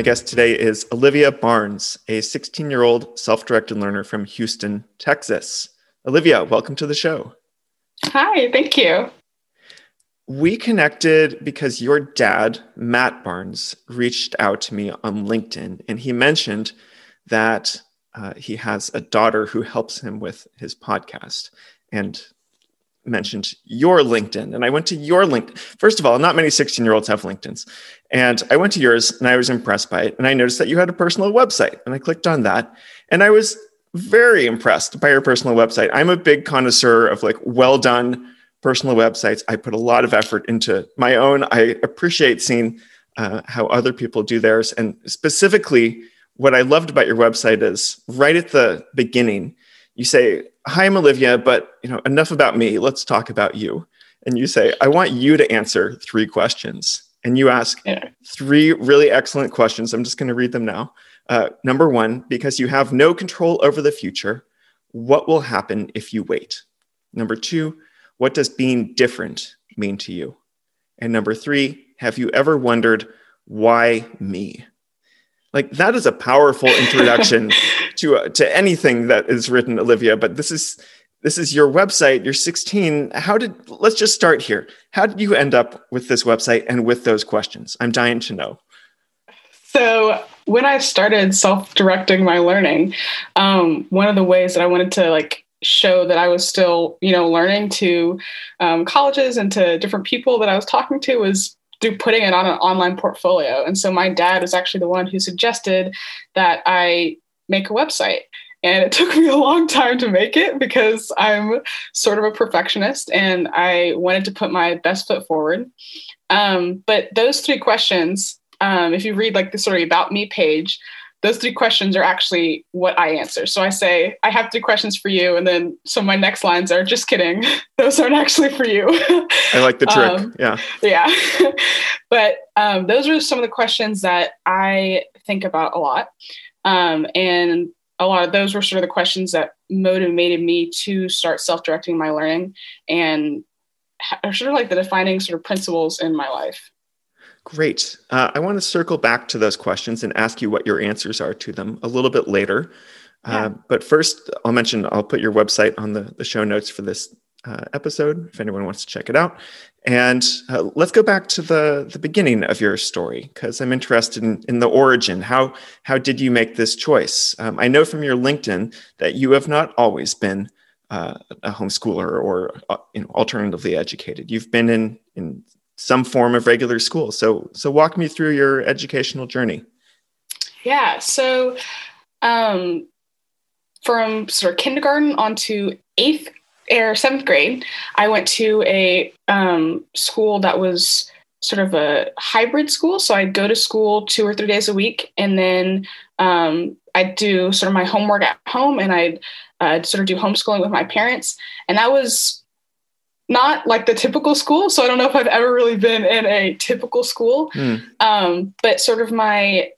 My guest today is Olivia Barnes, a 16 year old self directed learner from Houston, Texas. Olivia, welcome to the show. Hi, thank you. We connected because your dad, Matt Barnes, reached out to me on LinkedIn and he mentioned that uh, he has a daughter who helps him with his podcast. And mentioned your LinkedIn and I went to your LinkedIn. First of all, not many 16 year olds have LinkedIn's. And I went to yours and I was impressed by it. And I noticed that you had a personal website and I clicked on that. And I was very impressed by your personal website. I'm a big connoisseur of like well done personal websites. I put a lot of effort into my own. I appreciate seeing uh, how other people do theirs. And specifically, what I loved about your website is right at the beginning, you say, "Hi, I'm Olivia, but you know enough about me. Let's talk about you." And you say, "I want you to answer three questions." And you ask yeah. three really excellent questions. I'm just going to read them now. Uh, number one, because you have no control over the future, what will happen if you wait? Number two, what does being different mean to you? And number three, have you ever wondered why me? Like that is a powerful introduction to uh, to anything that is written, Olivia. But this is this is your website. You're 16. How did let's just start here. How did you end up with this website and with those questions? I'm dying to know. So when I started self-directing my learning, um, one of the ways that I wanted to like show that I was still, you know, learning to um, colleges and to different people that I was talking to was through putting it on an online portfolio. And so my dad was actually the one who suggested that I make a website. And it took me a long time to make it because I'm sort of a perfectionist and I wanted to put my best foot forward. Um, but those three questions, um, if you read like the sort of about me page, those three questions are actually what I answer. So I say, I have three questions for you. And then so my next lines are just kidding. those aren't actually for you. I like the trick. Um, yeah. Yeah. but um, those are some of the questions that I think about a lot. Um, and a lot of those were sort of the questions that motivated me to start self directing my learning and are sort of like the defining sort of principles in my life. Great. Uh, I want to circle back to those questions and ask you what your answers are to them a little bit later. Yeah. Uh, but first, I'll mention I'll put your website on the, the show notes for this uh, episode if anyone wants to check it out. And uh, let's go back to the, the beginning of your story because I'm interested in, in the origin. How, how did you make this choice? Um, I know from your LinkedIn that you have not always been uh, a homeschooler or you know, alternatively educated. You've been in, in some form of regular school. So, so walk me through your educational journey. Yeah. So, um, from sort of kindergarten on to eighth or seventh grade, I went to a um, school that was sort of a hybrid school. So I'd go to school two or three days a week, and then um, I'd do sort of my homework at home, and I'd uh, sort of do homeschooling with my parents. And that was not like the typical school. So I don't know if I've ever really been in a typical school. Mm. Um, but sort of my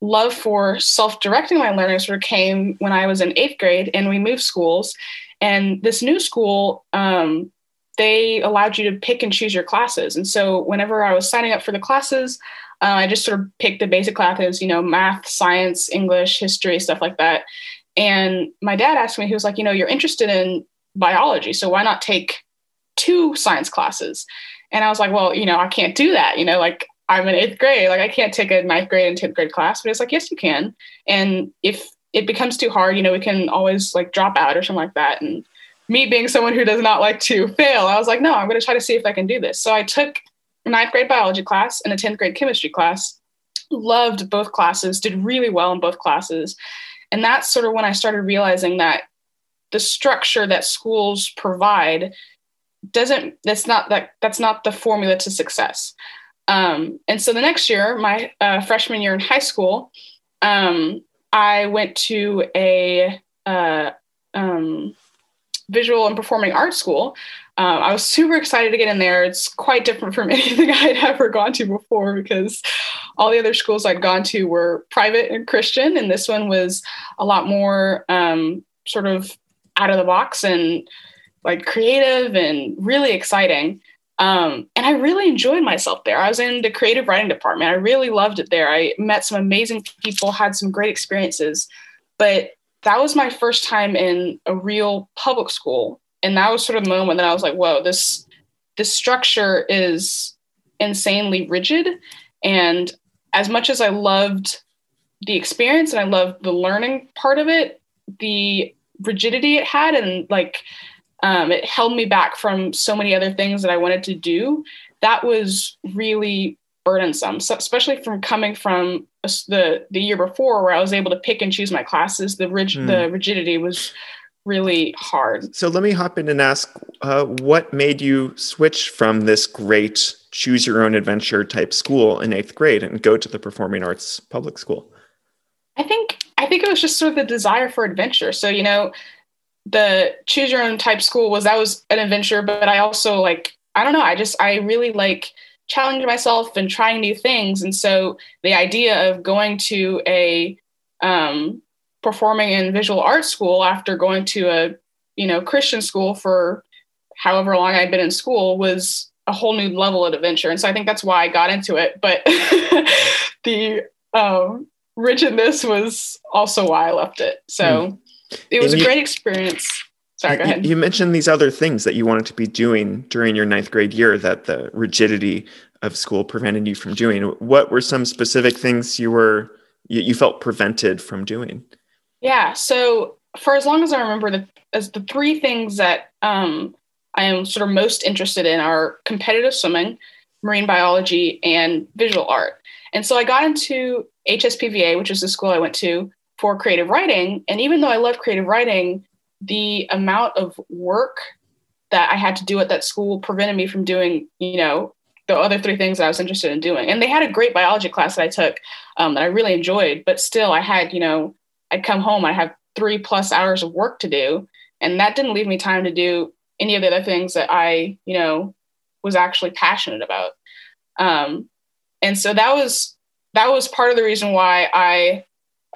love for self-directing my learning sort of came when I was in eighth grade and we moved schools. And this new school, um, they allowed you to pick and choose your classes. And so whenever I was signing up for the classes, uh, I just sort of picked the basic classes, you know, math, science, English, history, stuff like that. And my dad asked me, he was like, you know, you're interested in biology, so why not take two science classes. And I was like, well, you know, I can't do that. You know, like I'm in eighth grade. Like I can't take a ninth grade and 10th grade class. But it's like, yes, you can. And if it becomes too hard, you know, we can always like drop out or something like that. And me being someone who does not like to fail, I was like, no, I'm going to try to see if I can do this. So I took a ninth grade biology class and a 10th grade chemistry class. Loved both classes, did really well in both classes. And that's sort of when I started realizing that the structure that schools provide doesn't that's not that that's not the formula to success um, and so the next year my uh, freshman year in high school um, i went to a uh, um, visual and performing arts school um, i was super excited to get in there it's quite different from anything i had ever gone to before because all the other schools i'd gone to were private and christian and this one was a lot more um, sort of out of the box and like creative and really exciting. Um, and I really enjoyed myself there. I was in the creative writing department. I really loved it there. I met some amazing people, had some great experiences. But that was my first time in a real public school. And that was sort of the moment that I was like, whoa, this this structure is insanely rigid. And as much as I loved the experience and I loved the learning part of it, the rigidity it had and like um, it held me back from so many other things that I wanted to do. That was really burdensome, so especially from coming from the the year before where I was able to pick and choose my classes. The rig- mm. the rigidity was really hard. So let me hop in and ask, uh, what made you switch from this great choose your own adventure type school in eighth grade and go to the performing arts public school? I think I think it was just sort of the desire for adventure. So you know, the choose your own type school was that was an adventure, but I also like I don't know. I just I really like challenging myself and trying new things, and so the idea of going to a um, performing in visual arts school after going to a you know Christian school for however long I'd been in school was a whole new level of adventure, and so I think that's why I got into it. But the um, rigidness was also why I left it. So. Mm it was and a you, great experience. Sorry, go ahead. You mentioned these other things that you wanted to be doing during your ninth grade year that the rigidity of school prevented you from doing. What were some specific things you were you, you felt prevented from doing? Yeah. So for as long as I remember, the as the three things that um, I am sort of most interested in are competitive swimming, marine biology, and visual art. And so I got into HSPVA, which is the school I went to, for creative writing. And even though I love creative writing, the amount of work that I had to do at that school prevented me from doing, you know, the other three things that I was interested in doing. And they had a great biology class that I took um, that I really enjoyed, but still I had, you know, I'd come home, I'd have three plus hours of work to do. And that didn't leave me time to do any of the other things that I, you know, was actually passionate about. Um, and so that was that was part of the reason why I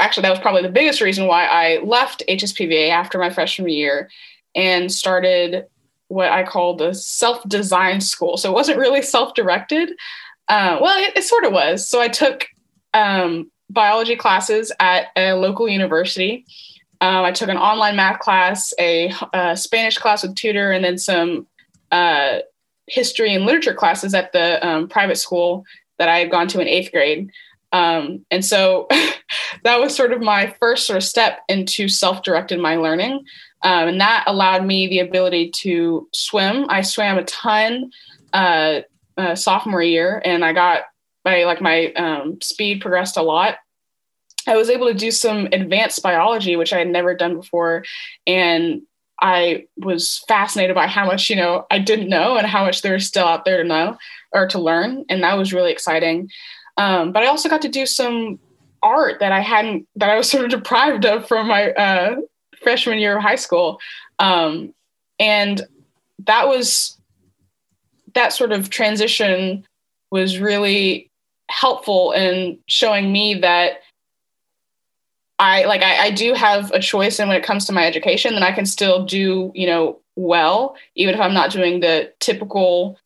actually that was probably the biggest reason why I left HSPVA after my freshman year and started what I call the self-designed school. So it wasn't really self-directed. Uh, well, it, it, sort of was. So I took um, biology classes at a local university. Um, I took an online math class, a, a, Spanish class with tutor, and then some uh, history and literature classes at the um, private school that I had gone to in eighth grade. Um, and so that was sort of my first sort of step into self-directed my learning. Um, and that allowed me the ability to swim. I swam a ton uh, uh, sophomore year, and I got my like my um, speed progressed a lot. I was able to do some advanced biology, which I had never done before, and I was fascinated by how much you know I didn't know and how much there's still out there to know or to learn, and that was really exciting. Um, but I also got to do some art that I hadn't, that I was sort of deprived of from my uh, freshman year of high school. Um, and that was, that sort of transition was really helpful in showing me that I like I, I, do have a choice and when it comes to my education, then I can still do, you know, well, even if I'm not doing the typical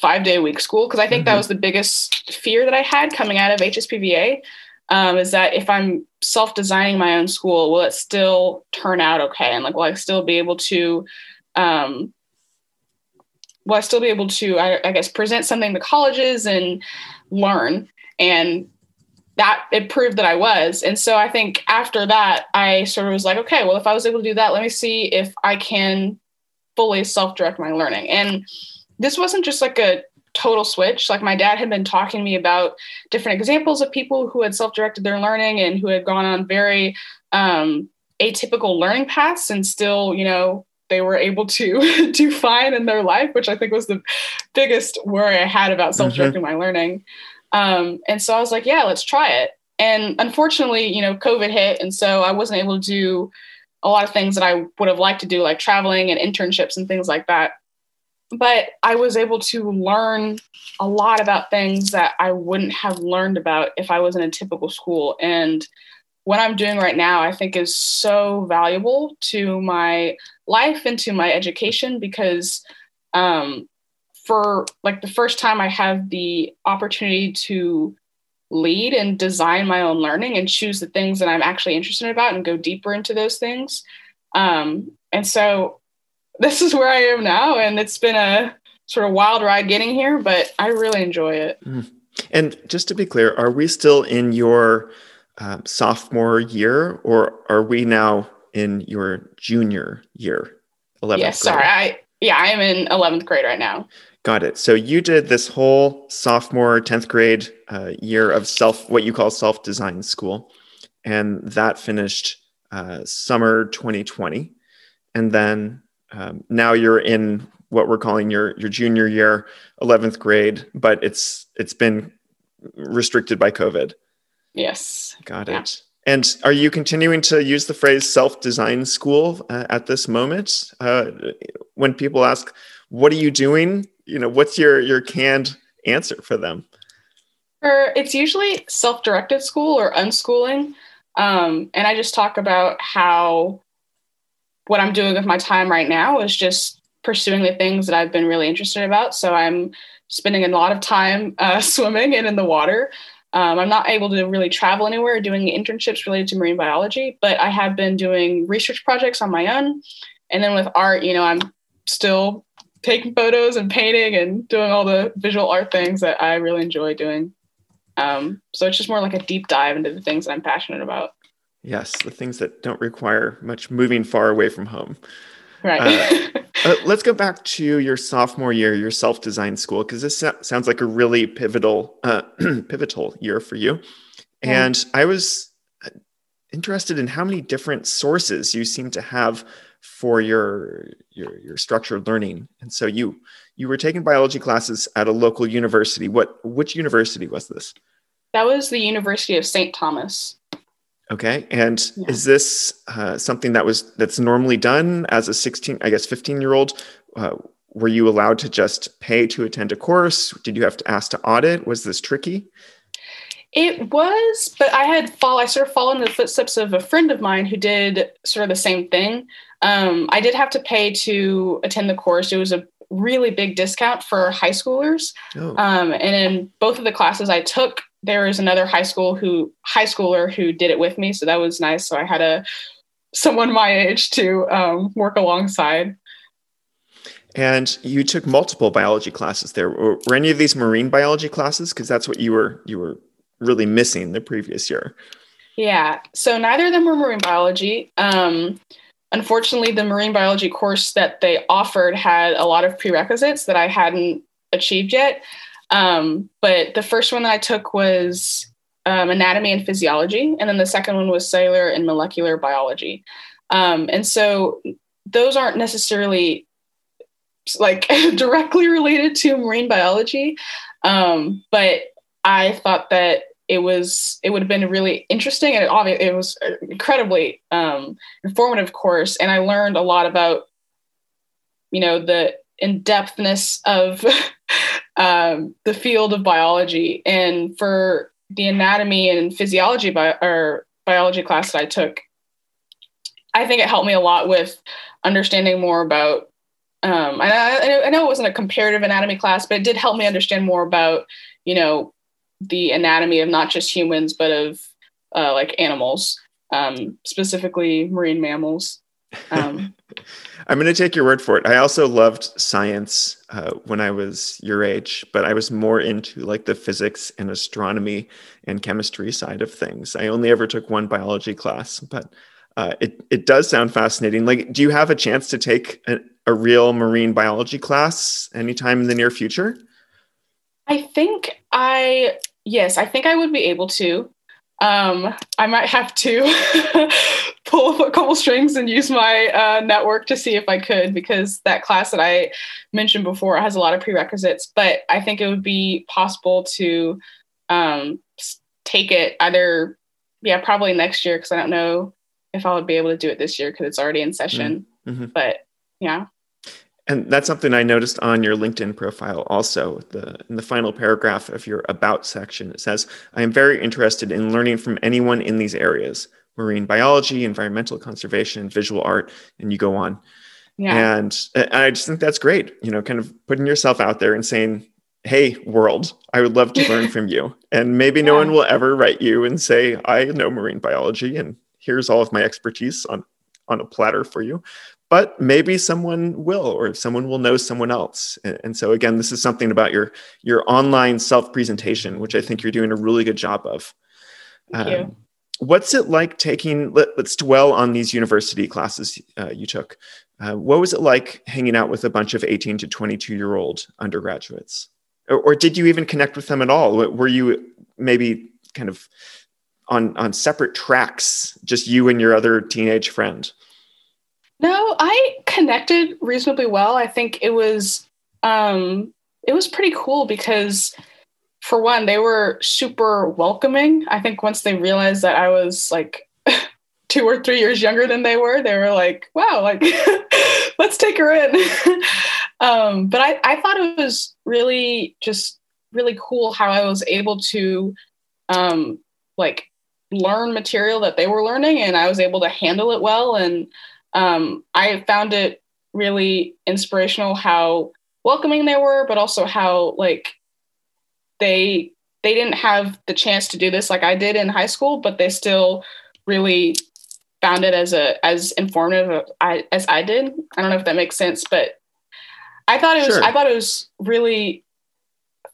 five day a week school because I think mm-hmm. that was the biggest fear that I had coming out of HSPVA um, is that if I'm self designing my own school, will it still turn out okay? And like, will I still be able to, um, will I still be able to, I, I guess, present something to colleges and learn? And that it proved that I was. And so I think after that, I sort of was like, okay, well, if I was able to do that, let me see if I can fully self direct my learning. And this wasn't just like a total switch. Like my dad had been talking to me about different examples of people who had self-directed their learning and who had gone on very um, atypical learning paths and still, you know, they were able to do fine in their life, which I think was the biggest worry I had about mm-hmm. self-directing mm-hmm. my learning. Um, and so I was like, yeah, let's try it. And unfortunately, you know, COVID hit, and so I wasn't able to do a lot of things that I would have liked to do, like traveling and internships and things like that but I was able to learn a lot about things that I wouldn't have learned about if I was in a typical school. And what I'm doing right now, I think, is so valuable to my life and to my education because um, for like the first time I have the opportunity to lead and design my own learning and choose the things that I'm actually interested about and go deeper into those things. Um, and so this is where I am now, and it's been a sort of wild ride getting here, but I really enjoy it. Mm. And just to be clear, are we still in your uh, sophomore year, or are we now in your junior year? 11th yes, grade? sorry. I yeah, I am in 11th grade right now. Got it. So you did this whole sophomore, 10th grade uh, year of self, what you call self design school. And that finished uh, summer 2020. And then um, now you're in what we're calling your, your junior year, 11th grade, but it's, it's been restricted by COVID. Yes. Got yeah. it. And are you continuing to use the phrase self design school uh, at this moment? Uh, when people ask, what are you doing? you know what's your your canned answer for them or it's usually self-directed school or unschooling um, and i just talk about how what i'm doing with my time right now is just pursuing the things that i've been really interested about so i'm spending a lot of time uh, swimming and in the water um, i'm not able to really travel anywhere doing internships related to marine biology but i have been doing research projects on my own and then with art you know i'm still taking photos and painting and doing all the visual art things that I really enjoy doing. Um, so it's just more like a deep dive into the things that I'm passionate about. Yes, the things that don't require much moving far away from home. Right. uh, uh, let's go back to your sophomore year, your self-design school, because this sounds like a really pivotal, uh, pivotal year for you. And. I was uh, interested in how many different sources you seem to have for your your your structured learning and so you you were taking biology classes at a local university what which university was this that was the university of st thomas okay and yeah. is this uh, something that was that's normally done as a 16 i guess 15 year old uh, were you allowed to just pay to attend a course did you have to ask to audit was this tricky it was, but I had fall. I sort of followed in the footsteps of a friend of mine who did sort of the same thing. Um, I did have to pay to attend the course. It was a really big discount for high schoolers. Oh. Um, and in both of the classes I took, there was another high school who high schooler who did it with me, so that was nice. So I had a someone my age to um, work alongside. And you took multiple biology classes there. Were, were any of these marine biology classes? Because that's what you were you were really missing the previous year. Yeah. So neither of them were marine biology. Um, unfortunately, the marine biology course that they offered had a lot of prerequisites that I hadn't achieved yet. Um, but the first one that I took was um, anatomy and physiology, and then the second one was cellular and molecular biology. Um, and so those aren't necessarily like directly related to marine biology, um, but I thought that it was it would have been really interesting and it it was incredibly um, informative course and I learned a lot about you know the in-depthness of um, the field of biology and for the anatomy and physiology bi- or biology class that I took I think it helped me a lot with understanding more about um, and I, I know it wasn't a comparative anatomy class but it did help me understand more about you know the anatomy of not just humans but of uh, like animals, um, specifically marine mammals. Um, I'm going to take your word for it. I also loved science uh, when I was your age, but I was more into like the physics and astronomy and chemistry side of things. I only ever took one biology class, but uh, it it does sound fascinating. Like, do you have a chance to take a, a real marine biology class anytime in the near future? I think I yes, I think I would be able to. Um, I might have to pull a couple strings and use my uh, network to see if I could, because that class that I mentioned before has a lot of prerequisites. But I think it would be possible to um, take it either, yeah, probably next year, because I don't know if I would be able to do it this year because it's already in session. Mm-hmm. But yeah. And that's something I noticed on your LinkedIn profile also. The, in the final paragraph of your About section, it says, I am very interested in learning from anyone in these areas marine biology, environmental conservation, visual art, and you go on. Yeah. And, and I just think that's great. You know, kind of putting yourself out there and saying, hey world i would love to learn from you and maybe no one will ever write you and say i know marine biology and here's all of my expertise on on a platter for you but maybe someone will or someone will know someone else and, and so again this is something about your your online self presentation which i think you're doing a really good job of Thank um, you. what's it like taking let, us dwell on these university classes uh, you took uh, what was it like hanging out with a bunch of 18 to 22 year old undergraduates or, or did you even connect with them at all? Were you maybe kind of on on separate tracks, just you and your other teenage friend? No, I connected reasonably well. I think it was um, it was pretty cool because for one, they were super welcoming. I think once they realized that I was like two or three years younger than they were, they were like, wow, like let's take her in. um, but I, I thought it was really just really cool how I was able to um, like learn material that they were learning and I was able to handle it well. And um, I found it really inspirational how welcoming they were, but also how like they they didn't have the chance to do this like I did in high school, but they still really found it as a as informative as I did. I don't know if that makes sense, but I thought it was sure. I thought it was really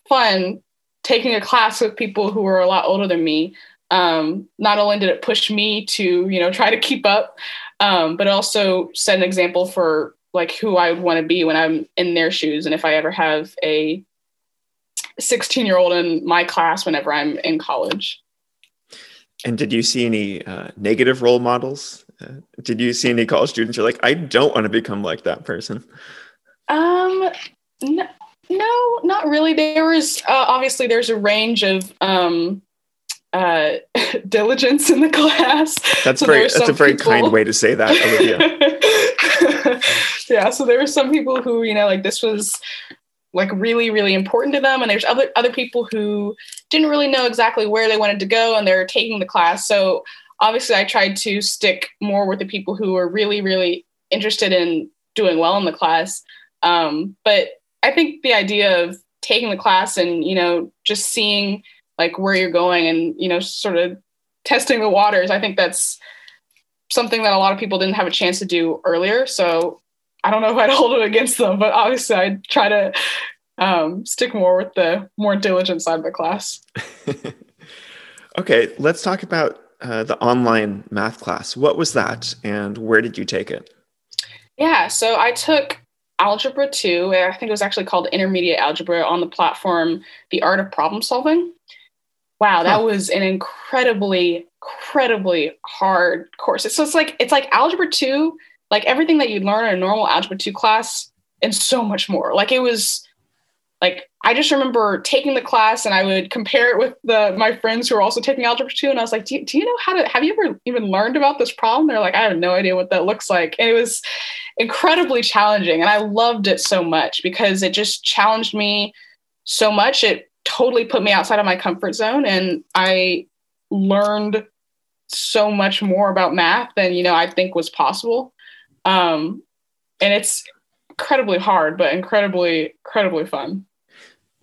fun taking a class with people who were a lot older than me. Um, not only did it push me to you know try to keep up, um, but also set an example for like who I would want to be when I'm in their shoes, and if I ever have a 16 year old in my class whenever I'm in college. And did you see any uh, negative role models? Uh, did you see any college students you're like, I don't want to become like that person? Um, no, no not really. There was uh, obviously there's a range of um, uh, diligence in the class. That's so very that's a very people... kind way to say that, Olivia. yeah, so there were some people who you know like this was like really really important to them and there's other other people who didn't really know exactly where they wanted to go and they're taking the class so obviously i tried to stick more with the people who were really really interested in doing well in the class um, but i think the idea of taking the class and you know just seeing like where you're going and you know sort of testing the waters i think that's something that a lot of people didn't have a chance to do earlier so I don't know if I'd hold it against them, but obviously I'd try to um, stick more with the more diligent side of the class. okay, let's talk about uh, the online math class. What was that, and where did you take it? Yeah, so I took Algebra 2. I think it was actually called Intermediate Algebra on the platform The Art of Problem Solving. Wow, that huh. was an incredibly, incredibly hard course. So it's like it's like Algebra 2 like everything that you'd learn in a normal algebra 2 class and so much more like it was like i just remember taking the class and i would compare it with the my friends who were also taking algebra 2 and i was like do you, do you know how to have you ever even learned about this problem they're like i have no idea what that looks like and it was incredibly challenging and i loved it so much because it just challenged me so much it totally put me outside of my comfort zone and i learned so much more about math than you know i think was possible um, and it's incredibly hard, but incredibly, incredibly fun.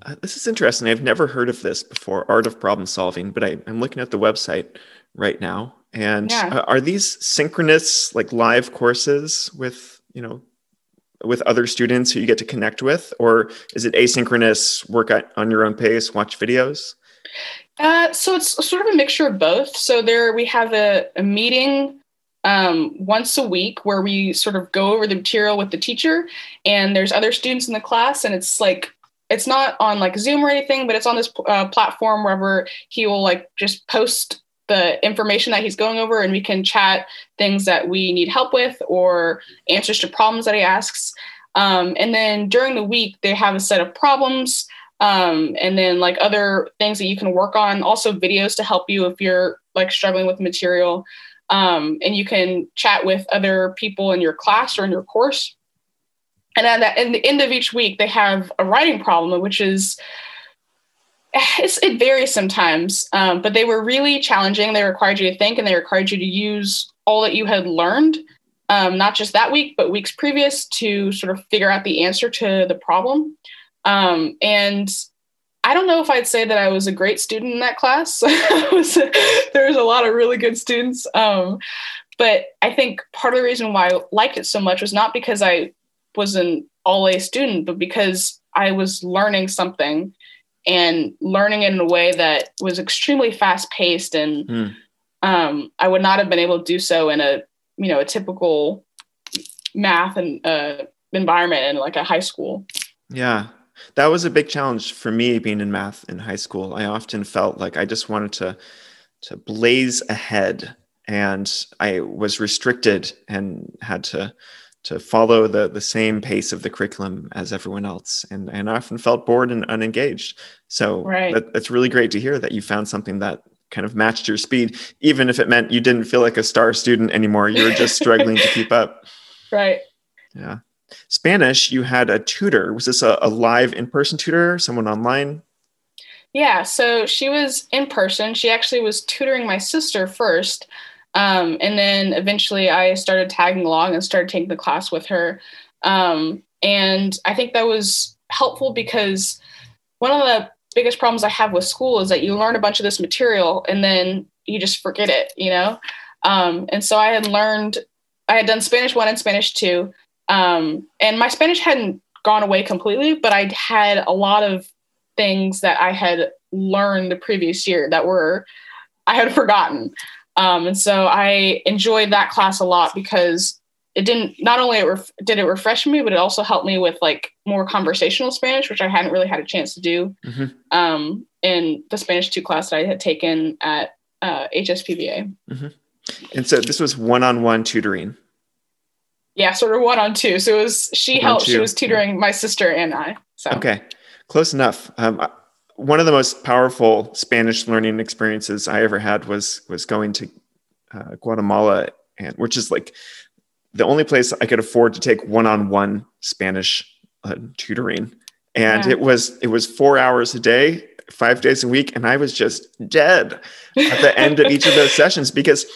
Uh, this is interesting. I've never heard of this before, Art of Problem Solving, but I, am looking at the website right now. And yeah. uh, are these synchronous, like live courses with, you know, with other students who you get to connect with, or is it asynchronous, work at, on your own pace, watch videos? Uh, so it's sort of a mixture of both. So there we have a, a meeting um, once a week where we sort of go over the material with the teacher and there's other students in the class and it's like it's not on like zoom or anything but it's on this uh, platform wherever he will like just post the information that he's going over and we can chat things that we need help with or answers to problems that he asks um, and then during the week they have a set of problems um, and then like other things that you can work on also videos to help you if you're like struggling with material um, and you can chat with other people in your class or in your course. And at the, the end of each week, they have a writing problem, which is it varies sometimes, um, but they were really challenging. They required you to think and they required you to use all that you had learned um, not just that week, but weeks previous to sort of figure out the answer to the problem. Um, and I don't know if I'd say that I was a great student in that class. was, there was a lot of really good students. Um, but I think part of the reason why I liked it so much was not because I was an all A student, but because I was learning something and learning it in a way that was extremely fast paced and mm. um, I would not have been able to do so in a you know a typical math and uh, environment in like a high school. Yeah, that was a big challenge for me being in math in high school. I often felt like I just wanted to to blaze ahead and I was restricted and had to to follow the the same pace of the curriculum as everyone else and and I often felt bored and unengaged. So right. that, that's really great to hear that you found something that kind of matched your speed even if it meant you didn't feel like a star student anymore you were just struggling to keep up. Right. Yeah. Spanish, you had a tutor. Was this a, a live in person tutor, someone online? Yeah, so she was in person. She actually was tutoring my sister first. Um, and then eventually I started tagging along and started taking the class with her. Um, and I think that was helpful because one of the biggest problems I have with school is that you learn a bunch of this material and then you just forget it, you know? Um, and so I had learned, I had done Spanish one and Spanish two. Um, and my Spanish hadn't gone away completely, but I had a lot of things that I had learned the previous year that were I had forgotten. Um, and so I enjoyed that class a lot because it didn't not only it ref- did it refresh me, but it also helped me with like more conversational Spanish, which I hadn't really had a chance to do mm-hmm. um, in the Spanish two class that I had taken at uh, HSPVA. Mm-hmm. And so this was one-on-one tutoring yeah, sort of one on two. So it was she one helped. Two. She was tutoring yeah. my sister and I. So okay, close enough. Um, one of the most powerful Spanish learning experiences I ever had was was going to uh, Guatemala, and which is like the only place I could afford to take one on one Spanish uh, tutoring, and yeah. it was it was four hours a day, five days a week, and I was just dead at the end of each of those sessions because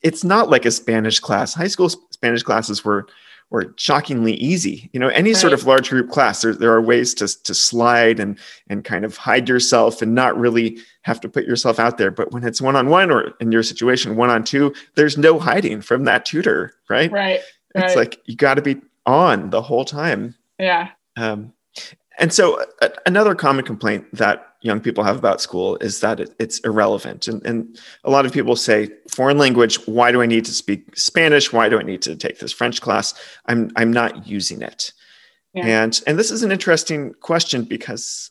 it's not like a Spanish class. High school Spanish classes were were shockingly easy. You know, any right. sort of large group class, there, there are ways to, to slide and and kind of hide yourself and not really have to put yourself out there. But when it's one on one or in your situation, one on two, there's no hiding from that tutor, right? Right. It's like you got to be on the whole time. Yeah. Um, and so uh, another common complaint that young people have about school is that it, it's irrelevant. And, and a lot of people say, foreign language, why do I need to speak Spanish? Why do I need to take this French class? I'm, I'm not using it. Yeah. And, and this is an interesting question because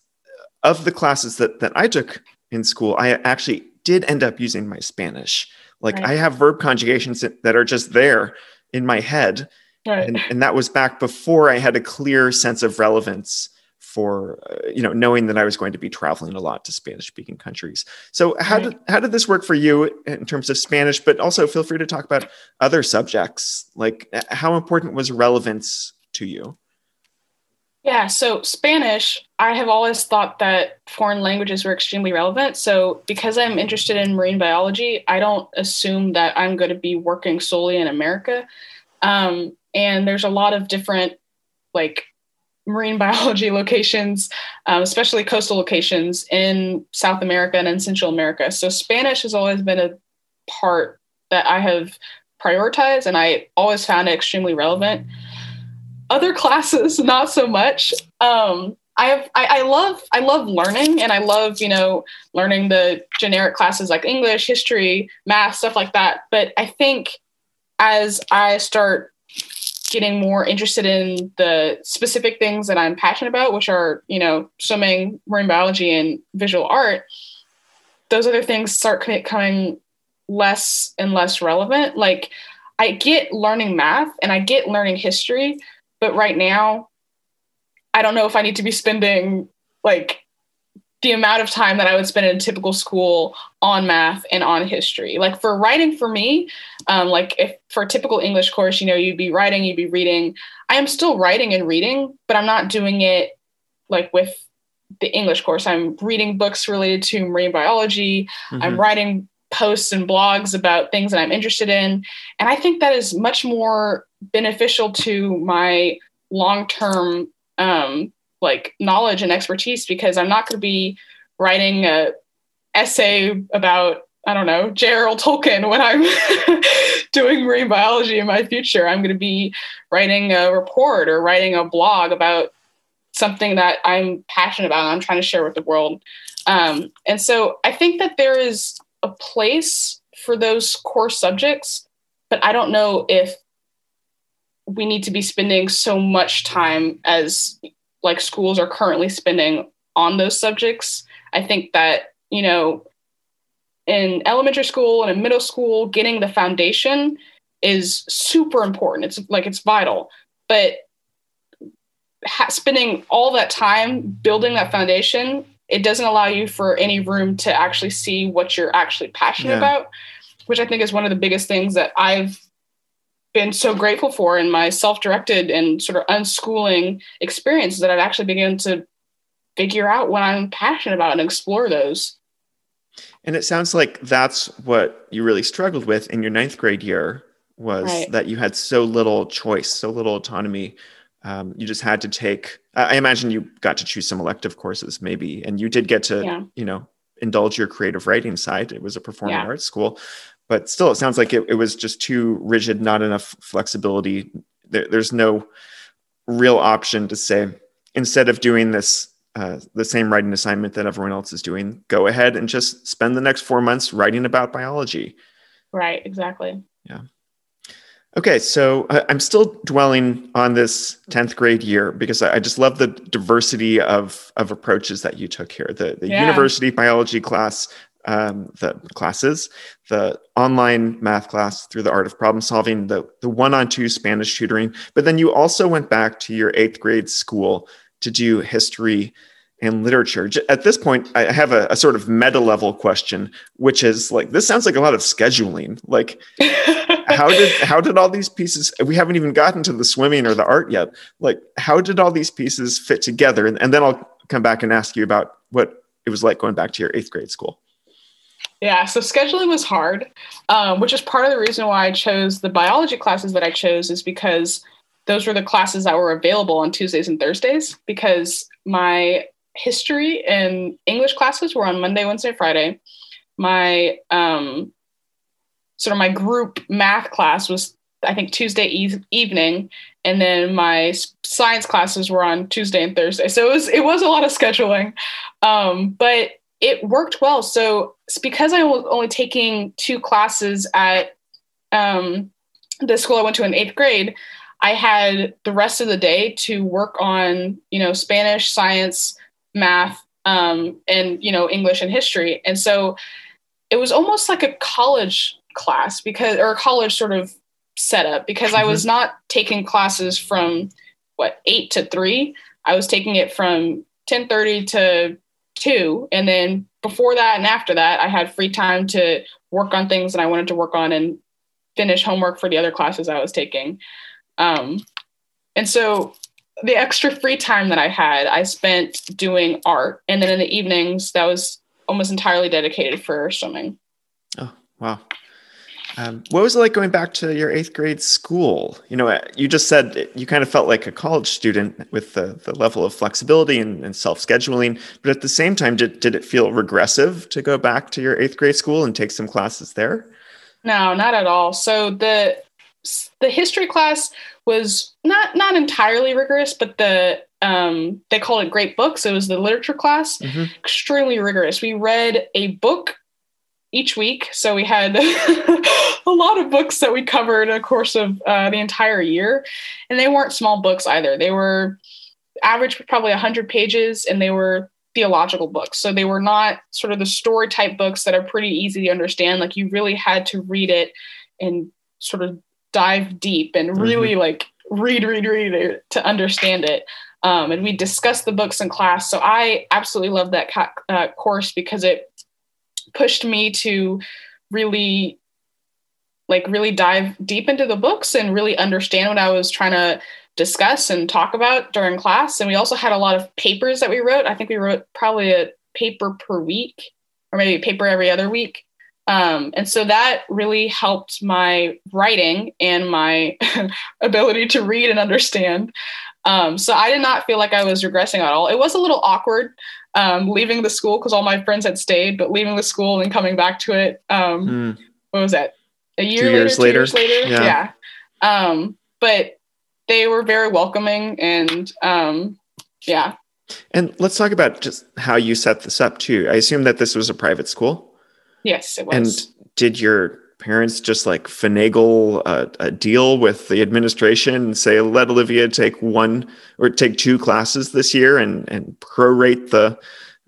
of the classes that, that I took in school, I actually did end up using my Spanish. Like right. I have verb conjugations that, are just there in my head. Right. And, and that was back before I had a clear sense of relevance for uh, you know knowing that I was going to be traveling a lot to Spanish speaking countries. So how right. did how did this work for you in terms of Spanish? But also feel free to talk about other subjects. Like how important was relevance to you? Yeah, so Spanish, I have always thought that foreign languages were extremely relevant. So, because I'm interested in marine biology, I don't assume that I'm going to be working solely in America. Um, and there's a lot of different like marine biology locations, um, especially coastal locations in South America and in Central America. So Spanish has always been a part that I have prioritized, and I always found it extremely relevant. Other classes, not so much. Um, I have I, I, love I love learning and I love you know learning the generic classes like English, history, math, stuff like that. But I think as I start getting more interested in the specific things that I'm passionate about, which are, you know, swimming, marine biology, and visual art, those other things start becoming less and less relevant. Like, I get learning math and I get learning history, but right now, I don't know if I need to be spending like the amount of time that I would spend in a typical school on math and on history. Like for writing for me, um, like if for a typical English course, you know, you'd be writing, you'd be reading. I am still writing and reading, but I'm not doing it like with the English course. I'm reading books related to marine biology. Mm-hmm. I'm writing posts and blogs about things that I'm interested in. And I think that is much more beneficial to my long term um, like knowledge and expertise because I'm not going to be writing a essay about I don't know J.R.R. Tolkien when I'm doing marine biology in my future. I'm going to be writing a report or writing a blog about something that I'm passionate about and I'm trying to share with the world. Um, and so I think that there is a place for those core subjects, but I don't know if we need to be spending so much time as like schools are currently spending on those subjects. I think that, you know, in elementary school and in middle school, getting the foundation is super important. It's like it's vital. But ha- spending all that time building that foundation, it doesn't allow you for any room to actually see what you're actually passionate yeah. about, which I think is one of the biggest things that I've been so grateful for in my self-directed and sort of unschooling experience that I've actually begun to figure out what I'm passionate about and explore those. And it sounds like that's what you really struggled with in your ninth grade year was right. that you had so little choice, so little autonomy. Um, you just had to take. I imagine you got to choose some elective courses, maybe, and you did get to, yeah. you know, indulge your creative writing side. It was a performing yeah. arts school, but still, it sounds like it, it was just too rigid, not enough flexibility. There, there's no real option to say, instead of doing this, uh, the same writing assignment that everyone else is doing, go ahead and just spend the next four months writing about biology. Right, exactly. Yeah. Okay, so uh, I'm still dwelling on this 10th grade year because I, I, just love the diversity of, of approaches that you took here. The, the yeah. university biology class um, the classes, the online math class through the art of problem solving, the, the one on two Spanish tutoring. But then you also went back to your eighth grade school to do history and literature. At this point, I have a, a sort of meta level question, which is like, this sounds like a lot of scheduling. Like, how did how did all these pieces? We haven't even gotten to the swimming or the art yet. Like, how did all these pieces fit together? And, and then I'll come back and ask you about what it was like going back to your eighth grade school. Yeah, so scheduling was hard, um, which is part of the reason why I chose the biology classes that I chose, is because those were the classes that were available on Tuesdays and Thursdays. Because my history and English classes were on Monday, Wednesday, Friday. My um, sort of my group math class was, I think, Tuesday e- evening, and then my science classes were on Tuesday and Thursday. So it was it was a lot of scheduling, um, but it worked well. So because I was only taking two classes at um, the school I went to in eighth grade, I had the rest of the day to work on, you know, Spanish, science, math, um, and you know, English and history. And so it was almost like a college class because, or a college sort of setup because mm-hmm. I was not taking classes from what eight to three. I was taking it from ten thirty to two. And then before that and after that, I had free time to work on things that I wanted to work on and finish homework for the other classes I was taking. Um, and so the extra free time that I had, I spent doing art. And then in the evenings, that was almost entirely dedicated for swimming. Oh, wow. Um, what was it like going back to your eighth grade school? You know, uh, you just said you kind of felt like a college student with the, the level of flexibility and, and self scheduling, but at the same time, did, did it feel regressive to go back to your eighth grade school and take some classes there? No, not at all. So the the history class was not not entirely rigorous, but the um, they called it great books. It was the literature class, mm-hmm. extremely rigorous. We read a book each week. So we had a lot of books that we covered in the course of uh, the entire year. And they weren't small books either. They were average probably 100 pages and they were theological books. So they were not sort of the story type books that are pretty easy to understand. Like you really had to read it and sort of dive deep and mm-hmm. really mm-hmm. like read, read, read it to understand it. Um, and we discussed the books in class. So I absolutely love that uh, course because it pushed me to really like really dive deep into the books and really understand what I was trying to discuss and talk about during class. And we also had a lot of papers that we wrote. I think we wrote probably a paper per week or maybe paper every other week. Um, and so that really helped my writing and my ability to read and understand. Um, so I did not feel like I was regressing at all. It was a little awkward um, leaving the school because all my friends had stayed, but leaving the school and coming back to it. Um, mm. What was that? A year two later, years two later. years later. Yeah. yeah. Um, but they were very welcoming and um, yeah. And let's talk about just how you set this up too. I assume that this was a private school. Yes, it was. And did your parents just like finagle a, a, deal with the administration and say, let Olivia take one or take two classes this year and, and prorate the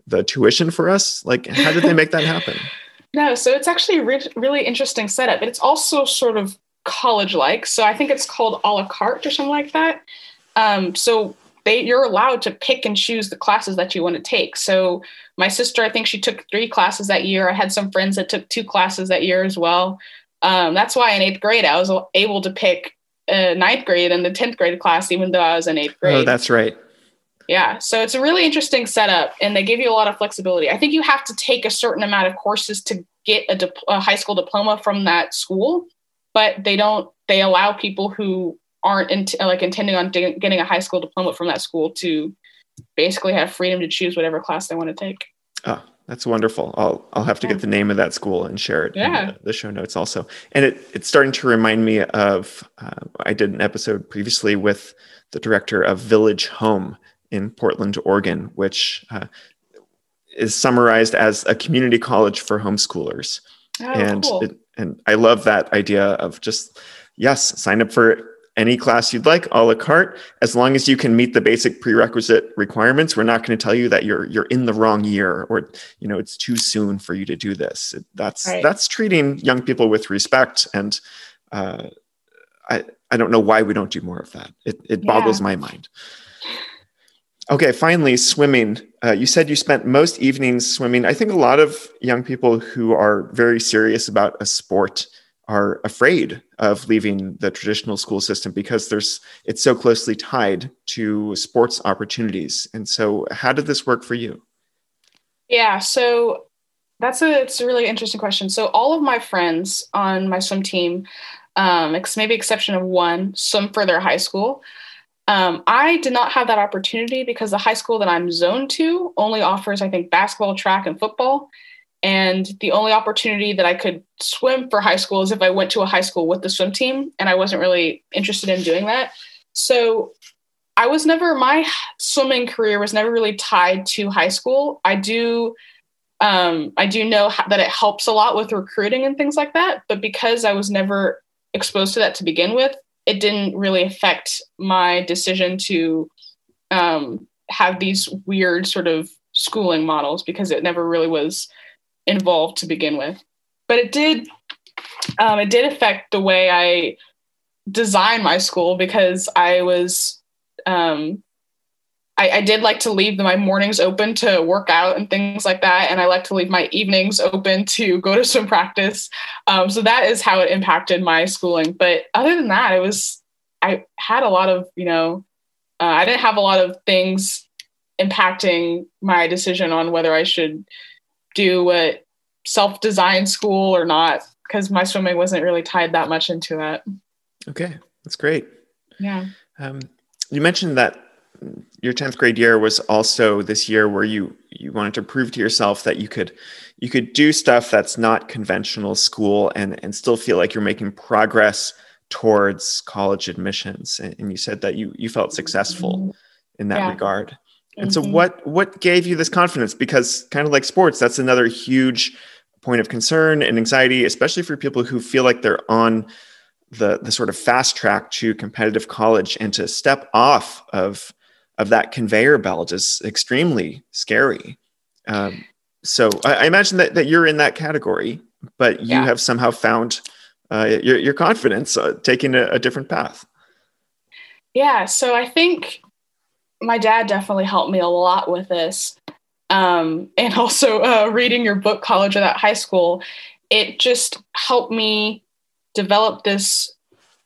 the tuition for us? Like, how did they make that happen? no, so it's actually a re- really interesting setup. But it's also sort of college like. So I think it's called a la carte or something like that. Um, so they you're allowed to pick and choose the classes that you want to take. So my sister, I think she took three classes that year. I had some friends that took two classes that year as well. Um, that's why in eighth grade I was able to pick a ninth grade and the tenth grade class, even though I was in eighth grade. Oh, that's right. Yeah, so it's a really interesting setup, and they give you a lot of flexibility. I think you have to take a certain amount of courses to get a, dip- a high school diploma from that school, but they don't. They allow people who aren't in, like intending on de- getting a high school diploma from that school to basically have freedom to choose whatever class they want to take. Oh, that's wonderful. I'll I'll have to yeah. get the name of that school and share it yeah. in the, the, show notes also. And it it's starting to remind me of uh, I did an episode previously with the director of Village Home in Portland, Oregon, which uh, is summarized as a community college for homeschoolers. Oh, and cool. it, and I love that idea of just yes, sign up for any class you'd like, a la carte, as long as you can meet the basic prerequisite requirements. We're not going to tell you that you're you're in the wrong year or you know it's too soon for you to do this. That's right. that's treating young people with respect, and uh, I I don't know why we don't do more of that. It it Yeah. boggles my mind. Okay, finally, swimming. Uh, you said you spent most evenings swimming. I think a lot of young people who are very serious about a sport are afraid of leaving the traditional school system because there's it's so closely tied to sports opportunities. And so, how did this work for you? Yeah, so that's a it's a really interesting question. So all of my friends on my swim team, um, ex- maybe exception of one, swim for their high school. Um, I did not have that opportunity because the high school that I'm zoned to only offers, I think, basketball, track, and football. And the only opportunity that I could swim for high school is if I went to a high school with the swim team, and I wasn't really interested in doing that. So I was never my swimming career was never really tied to high school. I do um, I do know that it helps a lot with recruiting and things like that, but because I was never exposed to that to begin with, it didn't really affect my decision to um, have these weird sort of schooling models because it never really was involved to begin with. But it did um, it did affect the way I designed my school because I was um, I, I did like to leave my mornings open to work out and things like that, and I like to leave my evenings open to go to swim practice. Um, so that is how it impacted my schooling. But other than that, it was I had a lot of you know uh, I didn't have a lot of things impacting my decision on whether I should do a self-designed school or not because my swimming wasn't really tied that much into that. Okay, that's great. Yeah. Um, you mentioned that your 10th grade year was also this year where you you wanted to prove to yourself that you could you could do stuff that's not conventional school and and still feel like you're making progress towards college admissions and, and you said that you you felt successful in that Yeah. regard and so Mhm. what what gave you this confidence because kind of like sports that's another huge point of concern and anxiety especially for people who feel like they're on the the sort of fast track to competitive college and to step off of of that conveyor belt is extremely scary. Um, so I, I imagine that, that you're in that category, but you Yeah. have somehow found uh, your, your confidence uh, taking a, a different path. Yeah, so I think my dad definitely helped me a lot with this. Um, and also uh, reading your book, College Without High School, it just helped me develop this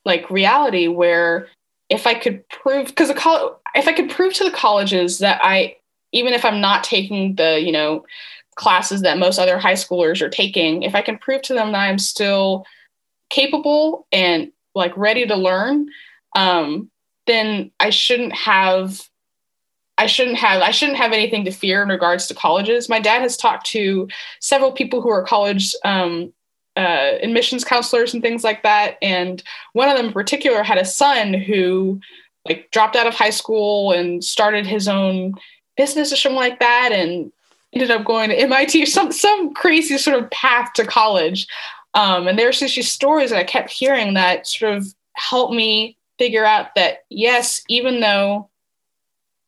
like reality where if I could prove, because if I could prove to the colleges that I, even if I'm not taking the, you know, classes that most other high schoolers are taking, if I can prove to them that I'm still capable and like ready to learn, um, then I shouldn't have I shouldn't have I shouldn't have anything to fear in regards to colleges. My dad has talked to several people who are college um, uh, admissions counselors and things like that, and one of them in particular had a son who like dropped out of high school and started his own business or something like that, and ended up going to MIT, some some crazy sort of path to college. Um, and there's these stories that I kept hearing that sort of helped me figure out that yes, even though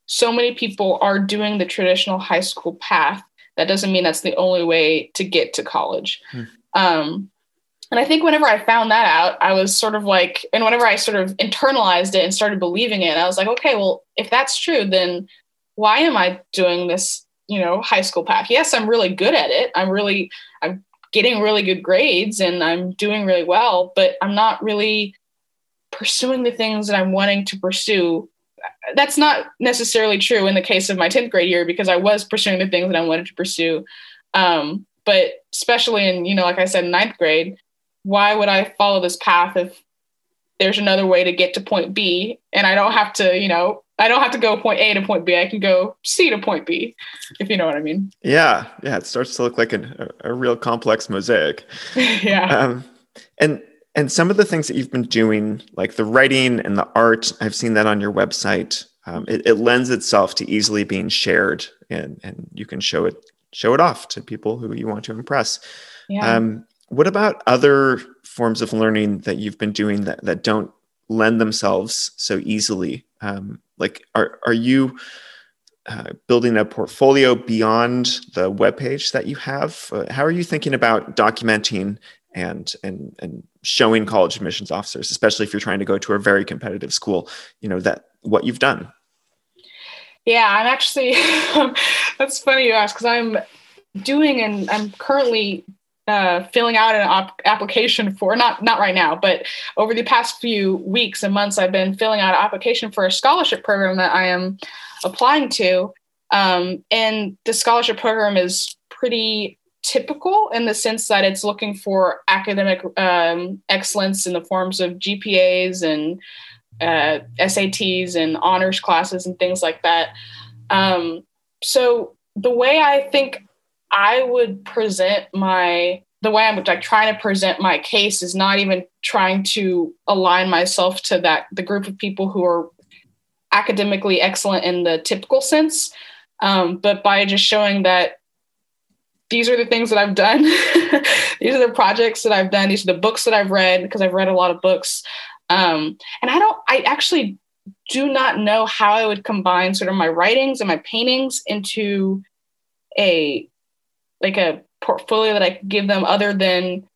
so many people are doing the traditional high school path, that doesn't mean that's the only way to get to college. Hmm. Um, and I think whenever I found that out, I was sort of like, and whenever I sort of internalized it and started believing it, I was like, okay, well, if that's true, then why am I doing this, you know, high school path? Yes, I'm really good at it. I'm really, I'm getting really good grades and I'm doing really well, but I'm not really pursuing the things that I'm wanting to pursue. That's not necessarily true in the case of my 10th grade year because I was pursuing the things that I wanted to pursue. Um, but especially in, you know, like I said, ninth grade, why would I follow this path if there's another way to get to point B and I don't have to, you know, I don't have to go point A to point B. I can go C to point B, if you know what I mean. Yeah. Yeah. It starts to look like an, a, a real complex mosaic. yeah. Um, and and some of the things that you've been doing, like the writing and the art, I've seen that on your website. Um, it, it, lends itself to easily being shared, and and you can show it show it off to people who you want to impress. Yeah. Um, what about other forms of learning that you've been doing that that don't lend themselves so easily? Um, like, are are you uh, building a portfolio beyond the web page that you have? Uh, how are you thinking about documenting and and and showing college admissions officers, especially if you're trying to go to a very competitive school, you know that what you've done. Yeah, I'm actually. that's funny you ask because I'm doing and I'm currently uh, filling out an op- application for not not right now, but over the past few weeks and months, I've been filling out an application for a scholarship program that I am applying to. Um, and the scholarship program is pretty typical in the sense that it's looking for academic um, excellence in the forms of GPAs and uh, SATs and honors classes and things like that. Um, so the way I think I would present my the way I'm like trying to present my case is not even trying to align myself to that the group of people who are academically excellent in the typical sense, um, but by just showing that these are the things that I've done. these are the projects that I've done. These are the books that I've read because I've read a lot of books. Um, and I don't, I actually do not know how I would combine sort of my writings and my paintings into a, like a portfolio that I give them other than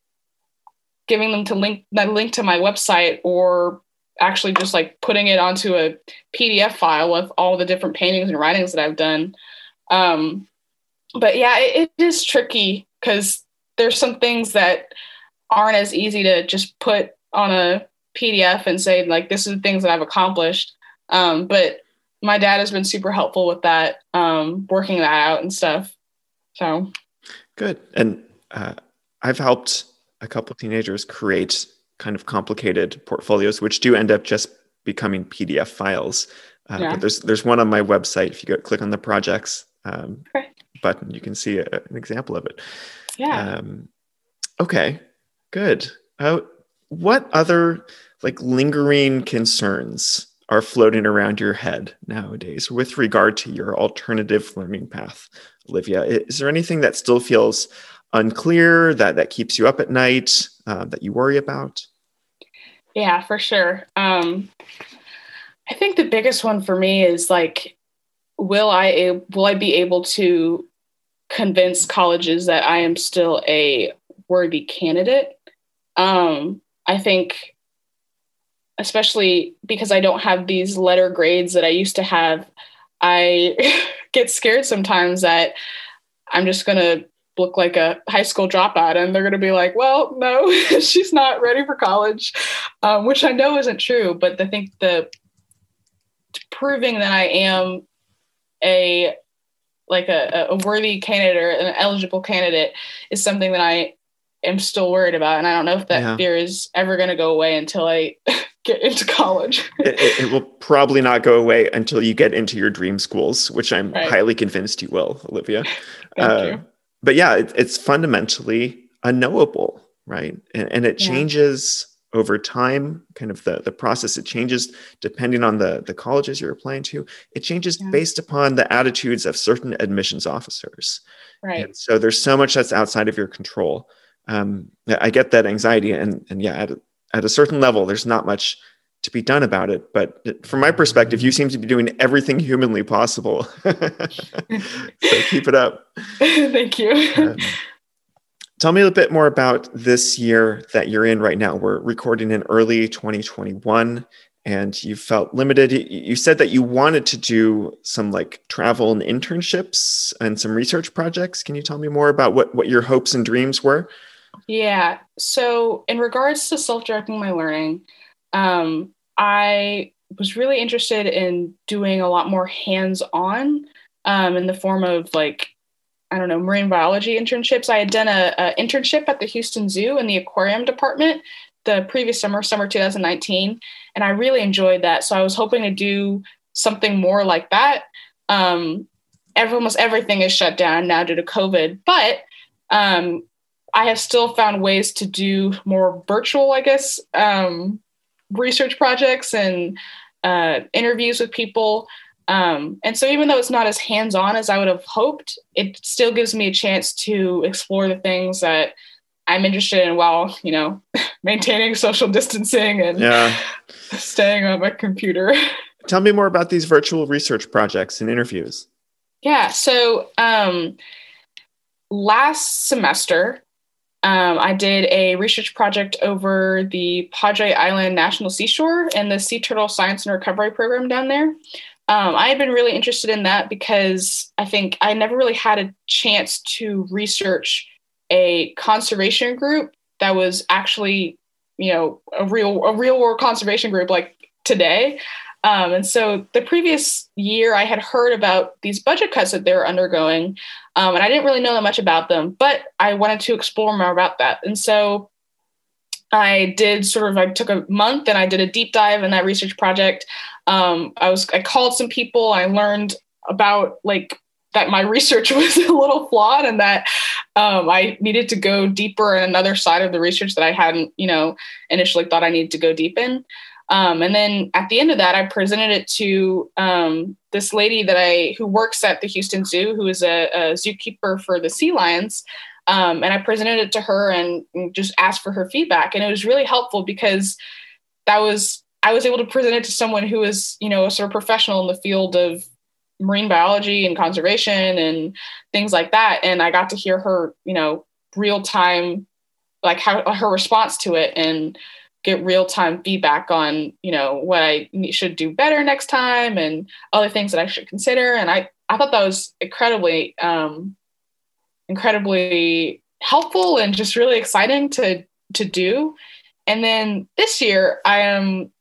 giving them to link that link to my website or actually just like putting it onto a PDF file with all the different paintings and writings that I've done. Um, but yeah, it, it is tricky because there's some things that aren't as easy to just put on a PDF and say like this is the things that I've accomplished. Um, but my dad has been super helpful with that, um, working that out and stuff. So good. And uh, I've helped a couple teenagers create kind of complicated portfolios, which do end up just becoming PDF files. Uh, yeah. But there's there's one on my website. If you go click on the projects, um, okay button, you can see a, an example of it. Yeah. Um, okay, good. Uh, what other like lingering concerns are floating around your head nowadays with regard to your alternative learning path, Olivia? Is there anything that still feels unclear that that keeps you up at night uh, that you worry about? Yeah, for sure. Um, I think the biggest one for me is like, will I will I be able to convince colleges that I am still a worthy candidate. Um, I think, especially because I don't have these letter grades that I used to have, I get scared sometimes that I'm just going to look like a high school dropout and they're going to be like, well, no, she's not ready for college, um, which I know isn't true. But I think the proving that I am a like a, a worthy candidate or an eligible candidate is something that I am still worried about. And I don't know if that yeah. fear is ever going to go away until I get into college. it, it, it, will probably not go away until you get into your dream schools, which I'm right. highly convinced you will, Olivia. uh, you. But yeah, it, it's fundamentally unknowable, right? And, and it yeah. changes over time kind of the, the process it changes depending on the, the colleges you're applying to. It changes yeah. based upon the attitudes of certain admissions officers. Right. And so there's so much that's outside of your control. Um, i get that anxiety and, and yeah at, at a certain level there's not much to be done about it. But from my perspective you seem to be doing everything humanly possible. So keep it up. Thank you. Um, Tell me a bit more about this year that you're in right now. We're recording in early 2021 and you felt limited. You said that you wanted to do some like travel and internships and some research projects. Can you tell me more about what, what your hopes and dreams were? Yeah. So, in regards to self directing my learning, um, I was really interested in doing a lot more hands on um, in the form of like I don't know, marine biology internships. I had done a, a, internship at the Houston Zoo in the aquarium department the previous summer, summer 2019, and I really enjoyed that. So I was hoping to do something more like that. Um, every, almost everything is shut down now due to COVID, but um, I have still found ways to do more virtual, I guess, um, research projects and uh, interviews with people. Um, and so, even though it's not as hands on as I would have hoped, it still gives me a chance to explore the things that I'm interested in while, you know, maintaining social distancing and yeah. staying on my computer. Tell me more about these virtual research projects and interviews. Yeah. So, um, last semester, um, I did a research project over the Padre Island National Seashore and the Sea Turtle Science and Recovery Program down there. Um, I had been really interested in that because I think I never really had a chance to research a conservation group that was actually, you know, a real a real world conservation group like today. Um, and so the previous year, I had heard about these budget cuts that they were undergoing, um, and I didn't really know that much about them, but I wanted to explore more about that. And so I did sort of, I took a month and I did a deep dive in that research project. Um, I was, I called some people, I learned about like that my research was a little flawed and that um, I needed to go deeper in another side of the research that I hadn't, you know, initially thought I needed to go deep in. Um, and then at the end of that, I presented it to um, this lady that I who works at the Houston Zoo, who is a, a zookeeper for the sea lions. Um, and I presented it to her and, and just asked for her feedback. And it was really helpful because that was I was able to present it to someone who is, you know, a sort of professional in the field of marine biology and conservation and things like that. And I got to hear her, you know, real time, like how her response to it and get real time feedback on, you know, what I should do better next time and other things that I should consider. And I, I thought that was incredibly, um, incredibly helpful and just really exciting to to do. And then this year, I am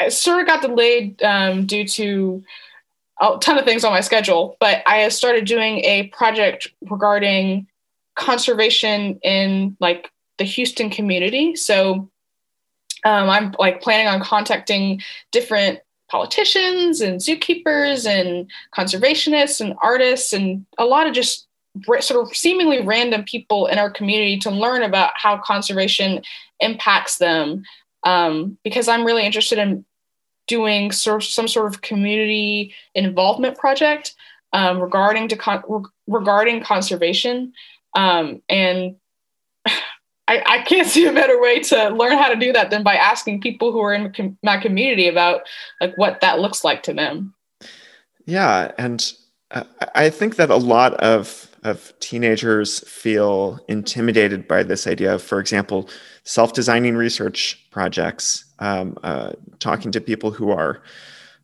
I sort of got delayed um, due to a ton of things on my schedule, but I started doing a project regarding conservation in like the Houston community. So um, I'm like planning on contacting different politicians and zookeepers and conservationists and artists and a lot of just sort of seemingly random people in our community to learn about how conservation impacts them um, because i'm really interested in doing some sort of community involvement project um, regarding to con- regarding conservation. Um, and I, I, can't see a better way to learn how to do that than by asking people who are in my community about like what that looks like to them. Yeah and I think that a lot of of teenagers feel intimidated by this idea of, for example, self-designing research projects, um, uh, talking to people who are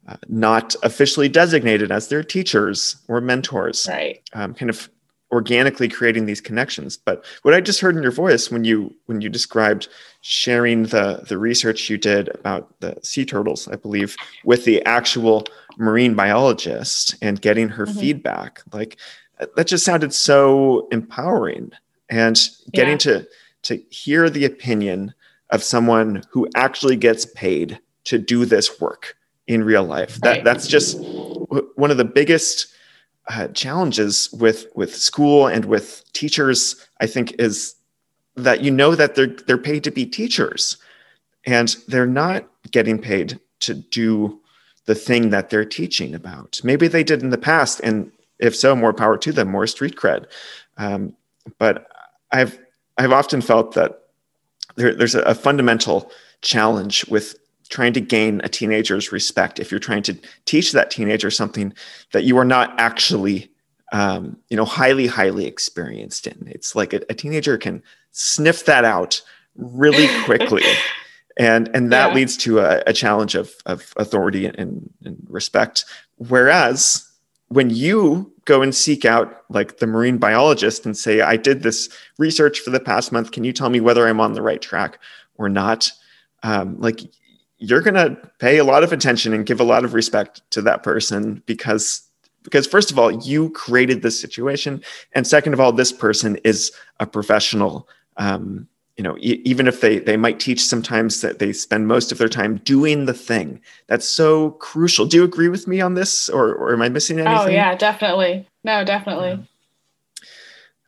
uh, not officially designated as their teachers or mentors, right? Um, kind of organically creating these connections. But what I just heard in your voice when you when you described sharing the the research you did about the sea turtles, I believe, with the actual marine biologist and getting her mm-hmm. feedback, like that just sounded so empowering. And getting yeah. to to hear the opinion of someone who actually gets paid to do this work in real life. That that's just one of the biggest uh, challenges with with school and with teachers. I think is that you know that they're they're paid to be teachers, and they're not getting paid to do the thing that they're teaching about. Maybe they did in the past, and if so, more power to them, more street cred. Um, but I've I've often felt that there, there's a, a fundamental challenge with trying to gain a teenager's respect. If you're trying to teach that teenager something that you are not actually um, you know highly highly experienced in it's like a, a teenager can sniff that out really quickly. And and that yeah. leads to a, a, challenge of of authority and, and respect. Whereas when you go and seek out like the marine biologist and say i did this research for the past month. Can you tell me whether i'm on the right track or not? Um, like you're going to pay a lot of attention and give a lot of respect to that person because because first of all you created this situation. And second of all this person is a professional um, you know e- even if they they might teach sometimes that they spend most of their time doing the thing. That's so crucial. Do you agree with me on this or, or am i missing oh, anything? oh yeah definitely. No definitely.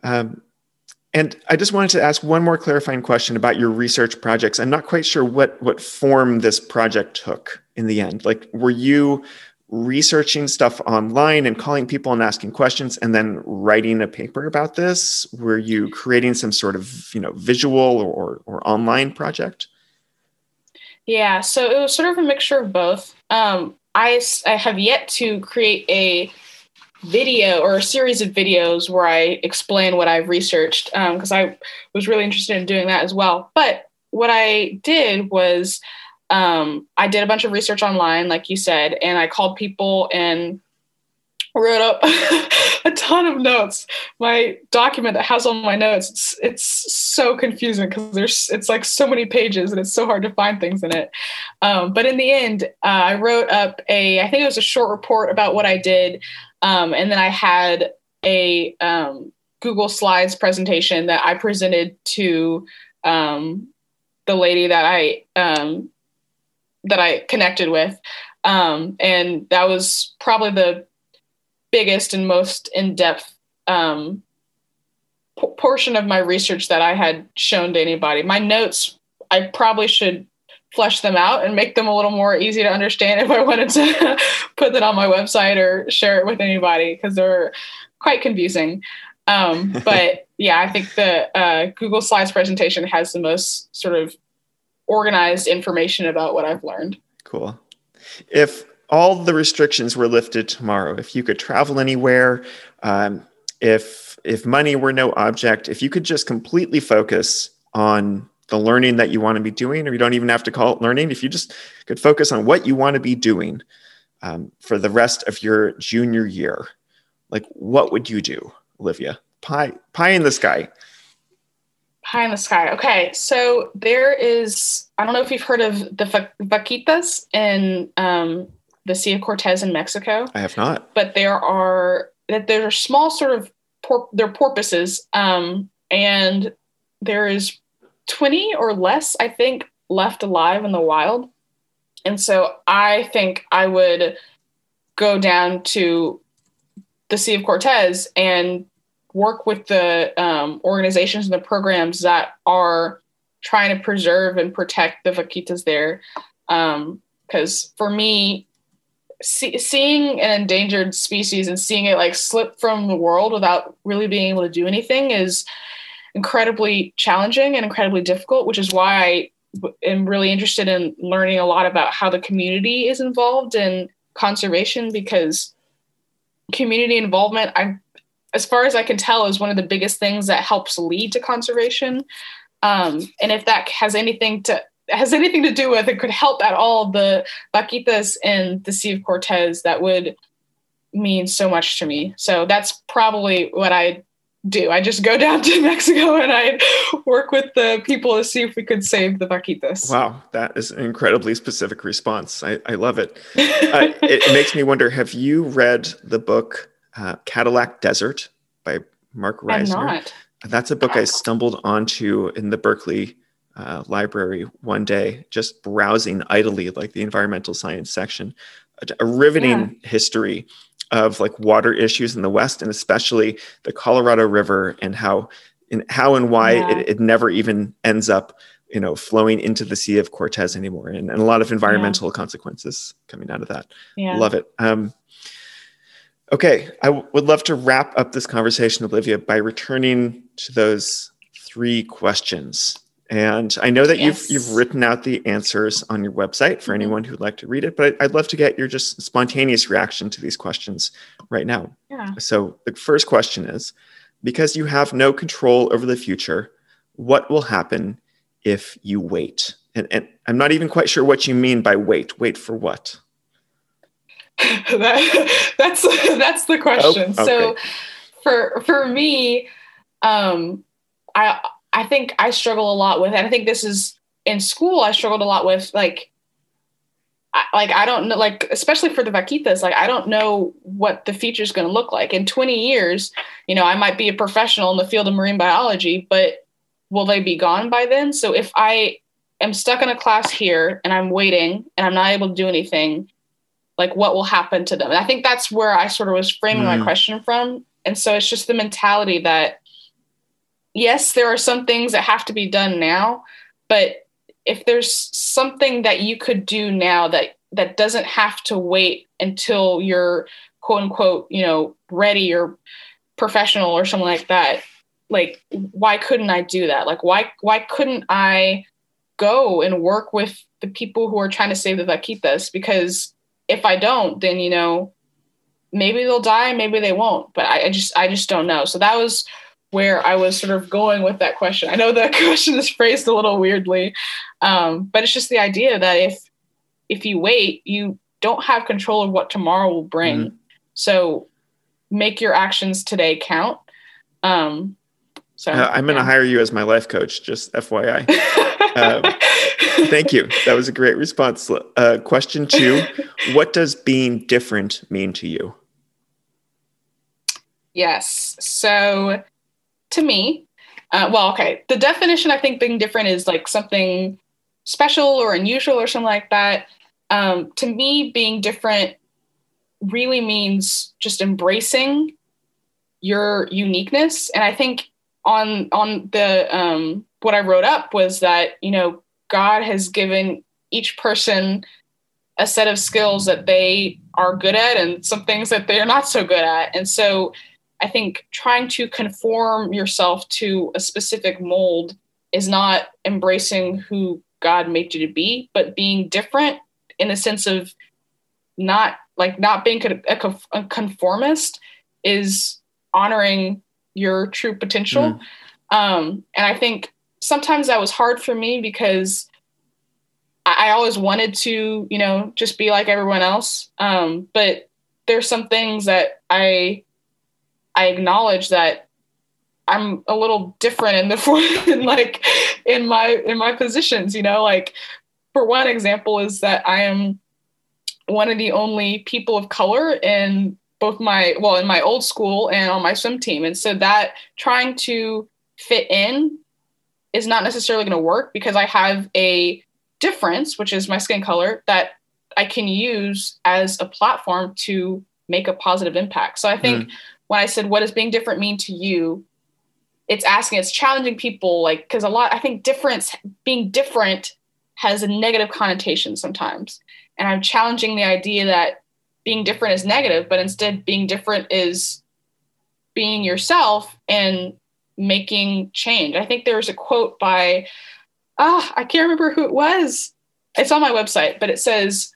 Um, and I just wanted to ask one more clarifying question about your research projects. I'm not quite sure what what form this project took in the end. Like, were you researching stuff online and calling people and asking questions and then writing a paper about this? Were you creating some sort of you know visual or or online project? Yeah, so it was sort of a mixture of both. Um, I I have yet to create a video or a series of videos where I explain what I've researched because um, I was really interested in doing that as well. But what I did was um, I did a bunch of research online, like you said, and I called people and wrote up a ton of notes. My document that has all my notes, it's, it's so confusing because there's it's like so many pages and it's so hard to find things in it. Um, but in the end, uh, I wrote up a I think it was a short report about what I did, um, and then I had a um, Google Slides presentation that I presented to um, the lady that I um, that I connected with. Um, and that was probably the biggest and most in-depth um, p- portion of my research that I had shown to anybody. My notes, I probably should flesh them out and make them a little more easy to understand if I wanted to put that on my website or share it with anybody because they're quite confusing. Um, but yeah, I think the uh, Google Slides presentation has the most sort of organized information about what I've learned. Cool. If all the restrictions were lifted tomorrow, if you could travel anywhere, um, if if money were no object, if you could just completely focus on the learning that you want to be doing, or you don't even have to call it learning, if you just could focus on what you want to be doing um, for the rest of your junior year, like what would you do, Olivia? Pie, pie in the sky. Pie in the sky. Okay, so there is. I don't know if you've heard of the vaquitas in um, the Sea of Cortez in Mexico. I have not. But there are that there are small sort of por- they're porpoises, um, and there is twenty or less, I think, left alive in the wild. And so I think I would go down to the Sea of Cortez and work with the um, organizations and the programs that are trying to preserve and protect the vaquitas there. Because um, for me, see, seeing an endangered species and seeing it like slip from the world without really being able to do anything is incredibly challenging and incredibly difficult, which is why I am really interested in learning a lot about how the community is involved in conservation because community involvement, I, as far as I can tell, is one of the biggest things that helps lead to conservation. Um, and if that has anything to has anything to do with it could help at all the vaquitas in the Sea of Cortez, that would mean so much to me. So that's probably what I do. I just go down to Mexico and I work with the people to see if we could save the vaquitas. Wow, that is an incredibly specific response. I, I love it. uh, it. it. makes me wonder have you read the book uh, Cadillac Desert by Marc Reisner? That's a book I stumbled onto in the Berkeley uh, library one day, just browsing idly, like the environmental science section. A, a riveting yeah. history of like water issues in the West, and especially the Colorado River, and how and how and why yeah. it, it, never even ends up, you know, flowing into the Sea of Cortez anymore, and, and a lot of environmental yeah. consequences coming out of that. Yeah. Love it. Um, okay, I w- would love to wrap up this conversation, Olivia, by returning to those three questions and I know that yes. you've you've written out the answers on your website for mm-hmm. anyone who'd like to read it, but I'd love to get your just spontaneous reaction to these questions right now. Yeah. So the first question is because you have no control over the future, what will happen if you wait? And, and I'm not even quite sure what you mean by wait. Wait for what? that, that's that's the question. Oh, okay. So for for me, um, I I think I struggle a lot with, and I think this is in school, I struggled a lot with like, I, like I don't know, like especially for the vaquitas, like I don't know what the future is going to look like in 20 years. You know, I might be a professional in the field of marine biology, but will they be gone by then? So if I am stuck in a class here and I'm waiting and I'm not able to do anything, like what will happen to them? And I think that's where I sort of was framing mm. my question from. And so it's just the mentality that yes, there are some things that have to be done now, but if there's something that you could do now that that doesn't have to wait until you're quote unquote, you know, ready or professional or something like that, like why couldn't I do that? Like why why couldn't I go and work with the people who are trying to save the vaquitas? Because if I don't, then you know, maybe they'll die, maybe they won't. But I, I just I just don't know. So that was where I was sort of going with that question. I know that question is phrased a little weirdly, um, but it's just the idea that if if you wait, you don't have control of what tomorrow will bring. Mm-hmm. So make your actions today count. Um, so uh, I'm going to hire you as my life coach. Just FYI. um, thank you. That was a great response. Uh, question two: What does being different mean to you? Yes. So to me, uh, well, okay, the definition I think being different is like something special or unusual or something like that. Um, to me, being different really means just embracing your uniqueness. And I think on on the um, what I wrote up was that you know God has given each person a set of skills that they are good at and some things that they're not so good at. And so I think trying to conform yourself to a specific mold is not embracing who God made you to be, but being different in the sense of not like not being a, conformist is honoring your true potential. Mm. Um, and I think sometimes that was hard for me because I, always wanted to, you know, just be like everyone else. Um, but there's some things that I I acknowledge that I'm a little different in the in like in my in my positions, you know, like for one example is that I am one of the only people of color in both my well in my old school and on my swim team and so that trying to fit in is not necessarily going to work because I have a difference which is my skin color that I can use as a platform to make a positive impact. So I think mm when I said, what does being different mean to you? It's asking, it's challenging people, like, because a lot, I think difference, being different has a negative connotation sometimes. And I'm challenging the idea that being different is negative, but instead being different is being yourself and making change. I think there was a quote by, ah, I can't remember who it was. It's on my website, but it says,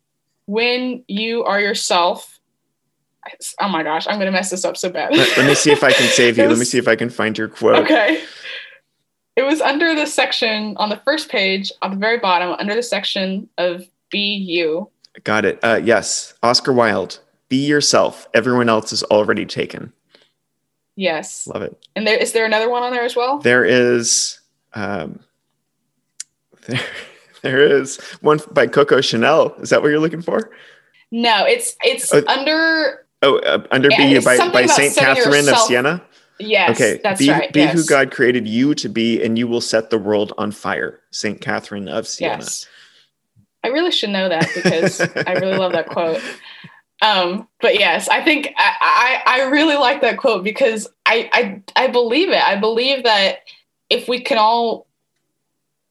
when you are yourself, oh my gosh, I'm gonna mess this up so bad. let, let, me see if I can save you. Was, let me see if I can find your quote. Okay. It was under the section on the first page, on the very bottom, under the section of "Be You." Got it. Uh, yes, Oscar Wilde. Be yourself. Everyone else is already taken. Yes. Love it. And there is there another one on there as well? There is um there, there is one by Coco Chanel. Is that what you're looking for? No, it's it's Oh, under Oh, uh, under be by, by Saint Catherine of Siena. yes, okay, that's be, right. be yes. who God created you to be, and you will set the world on fire. Saint Catherine of Siena. Yes. I really should know that because I really love that quote. Um, but yes, I think I, I I really like that quote because I, I I believe it. I believe that if we can all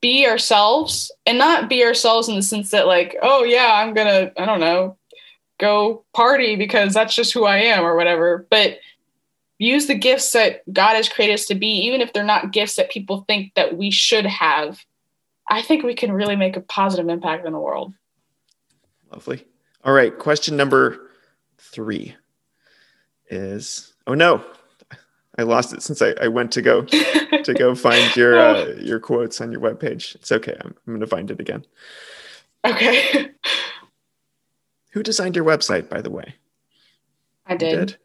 be ourselves and not be ourselves in the sense that like, oh yeah, I'm gonna, I don't know, go party because that's just who I am or whatever. But use the gifts that God has created us to be, even if they're not gifts that people think that we should have. I think we can really make a positive impact in the world. Lovely. All right. Question number three is oh no, I lost it since I, I went to go to go find your uh, your quotes on your webpage. It's okay. I'm, I'm going to find it again. okay. Who designed your website, by the way? I You did.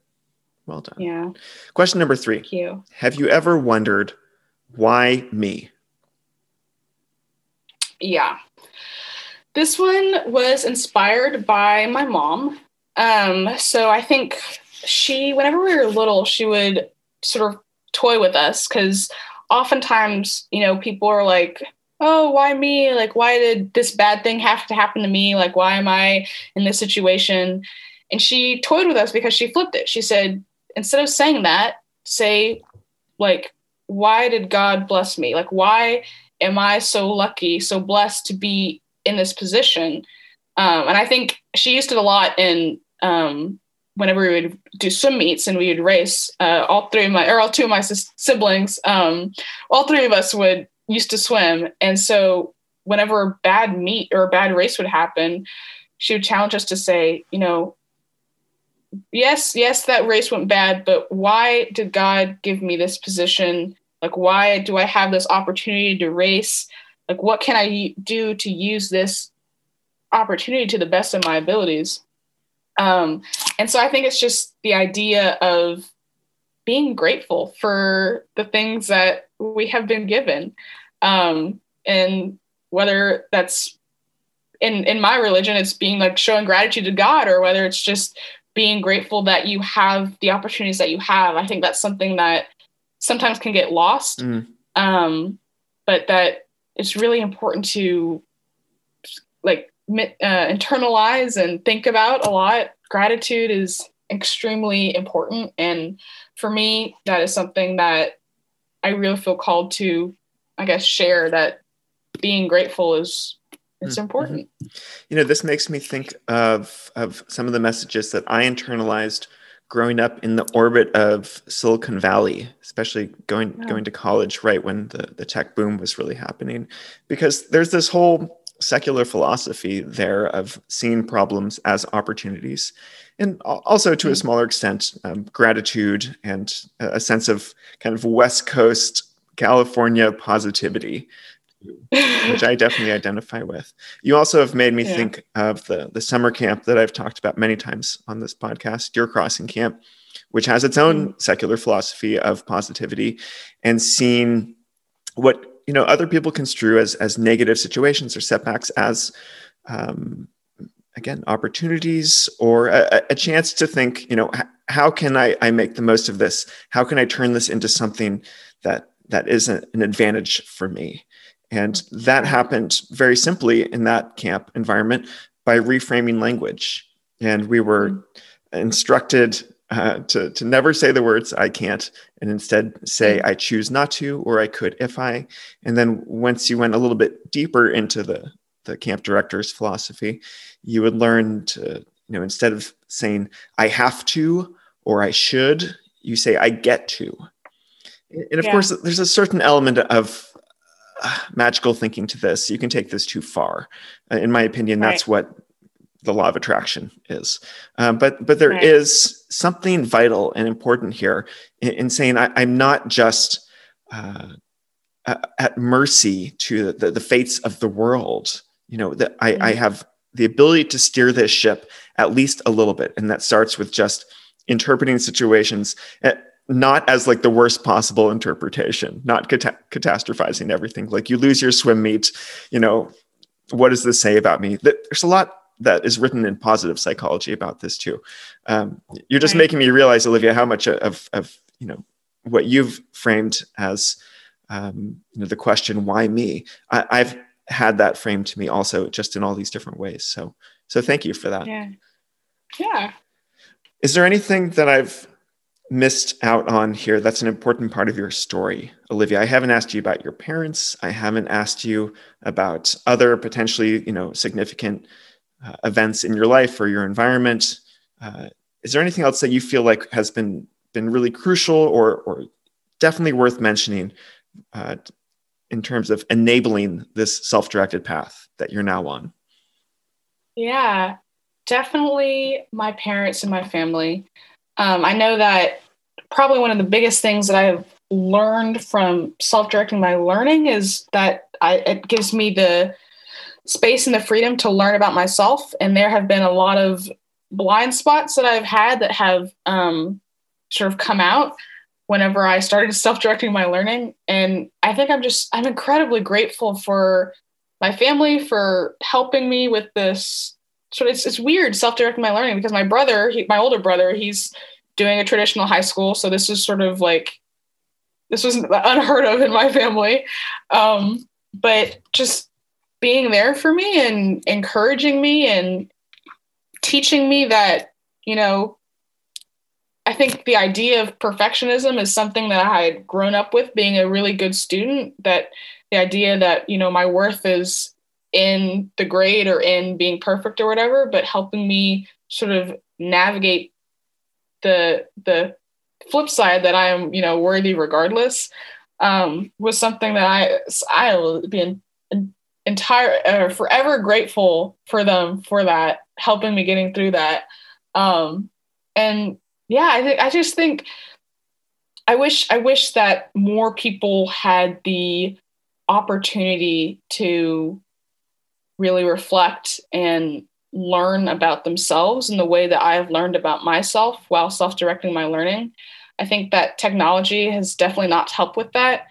Well done. Yeah. Question number three. Thank you. Have you ever wondered why me? Yeah. This one was inspired by my mom. Um, so I think she, whenever we were little, she would sort of toy with us because oftentimes, you know, people are like, oh, why me? Like, why did this bad thing have to happen to me? Like, why am I in this situation? And she toyed with us because she flipped it. She said, instead of saying that, say, like, why did God bless me? Like, why am I so lucky, so blessed to be in this position? Um, and I think she used it a lot in um, whenever we would do swim meets and we would race. Uh, all three of my, or all two of my siblings, um, all three of us would used to swim, and so whenever a bad meet or a bad race would happen, she would challenge us to say, you know, yes, yes, that race went bad, but why did God give me this position? Like, why do I have this opportunity to race? Like, what can I do to use this opportunity to the best of my abilities? Um, and so I think it's just the idea of being grateful for the things that we have been given. Um, and whether that's in, in my religion, it's being like showing gratitude to God, or whether it's just being grateful that you have the opportunities that you have. I think that's something that sometimes can get lost. Mm. Um, but that it's really important to like uh, internalize and think about a lot. Gratitude is extremely important. And for me, that is something that I really feel called to, I guess, share that being grateful is it's Mhm. important. You know, this makes me think of of some of the messages that I internalized growing up in the orbit of Silicon Valley, especially going Yeah. going to college right when the, the tech boom was really happening. Because there's this whole secular philosophy there of seeing problems as opportunities. And also to a Mhm. smaller extent, um, gratitude and a sense of kind of West Coast California positivity which I definitely identify with. You also have made me Yeah. think of the the summer camp that I've talked about many times on this podcast, Deer Crossing Camp, which has its own secular philosophy of positivity and seeing what you know other people construe as as negative situations or setbacks as um, again opportunities or a, a chance to think you know h- how can I, I make the most of this how can i turn this into something that that is a- an advantage for me and mm-hmm. that happened very simply in that camp environment by reframing language. And we were mm-hmm. instructed uh, to, to never say the words i can't and instead say mm-hmm. i choose not to or i could if i. And then once you went a little bit deeper into the the camp director's philosophy you would learn to you know instead of saying i have to or i should you say i get to. And of Yeah. course there's a certain element of uh, magical thinking to this. You can take this too far. Uh, in my opinion that's what the law of attraction is. Um, but but there is Right. something vital and important here in, in saying I, i'm not just uh, at mercy to the, the fates of the world you know that I, I Mhm. have the ability to steer this ship at least a little bit. And that starts with just interpreting situations Uh, not as like the worst possible interpretation, not cata- catastrophizing everything. Like you lose your swim meet, you know, what does this say about me? There's a lot that is written in positive psychology about this too. Um, you're just right. making me realize, Olivia, how much of, of you know what you've framed as um, you know the question why me. I, I've had that framed to me also, just in all these different ways. So so thank you for that. Yeah. Yeah. Is there anything that I've missed out on here that's an important part of your story. Olivia i haven't asked you about your parents. I haven't asked you about other potentially you know significant uh, events in your life or your environment. Uh, is there anything else that you feel like has been been really crucial or or definitely worth mentioning uh, in terms of enabling this self-directed path that you're now on? Yeah definitely my parents and my family um, I know that probably one of the biggest things that I've learned from self-directing my learning is that I, it gives me the space and the freedom to learn about myself. And there have been a lot of blind spots that I've had that have um, sort of come out whenever I started self-directing my learning. And I think I'm just I'm incredibly grateful for my family for helping me with this so it's it's weird self-directing my learning because my brother, he, my older brother, he's doing a traditional high school, so this is sort of like this was unheard of in my family. Um, but just being there for me and encouraging me and teaching me that you know I think the idea of perfectionism is something that I had grown up with being a really good student that the idea that you know my worth is in the grade or in being perfect or whatever, but helping me sort of navigate the the flip side that I am, you know, worthy regardless, um, was something that I I will be in, in, entire uh, forever grateful for them for that helping me getting through that. Um, and yeah, I think I just think I wish I wish that more people had the opportunity to really reflect and learn about themselves in the way that I've learned about myself while self directing my learning. I think that technology has definitely not helped with that.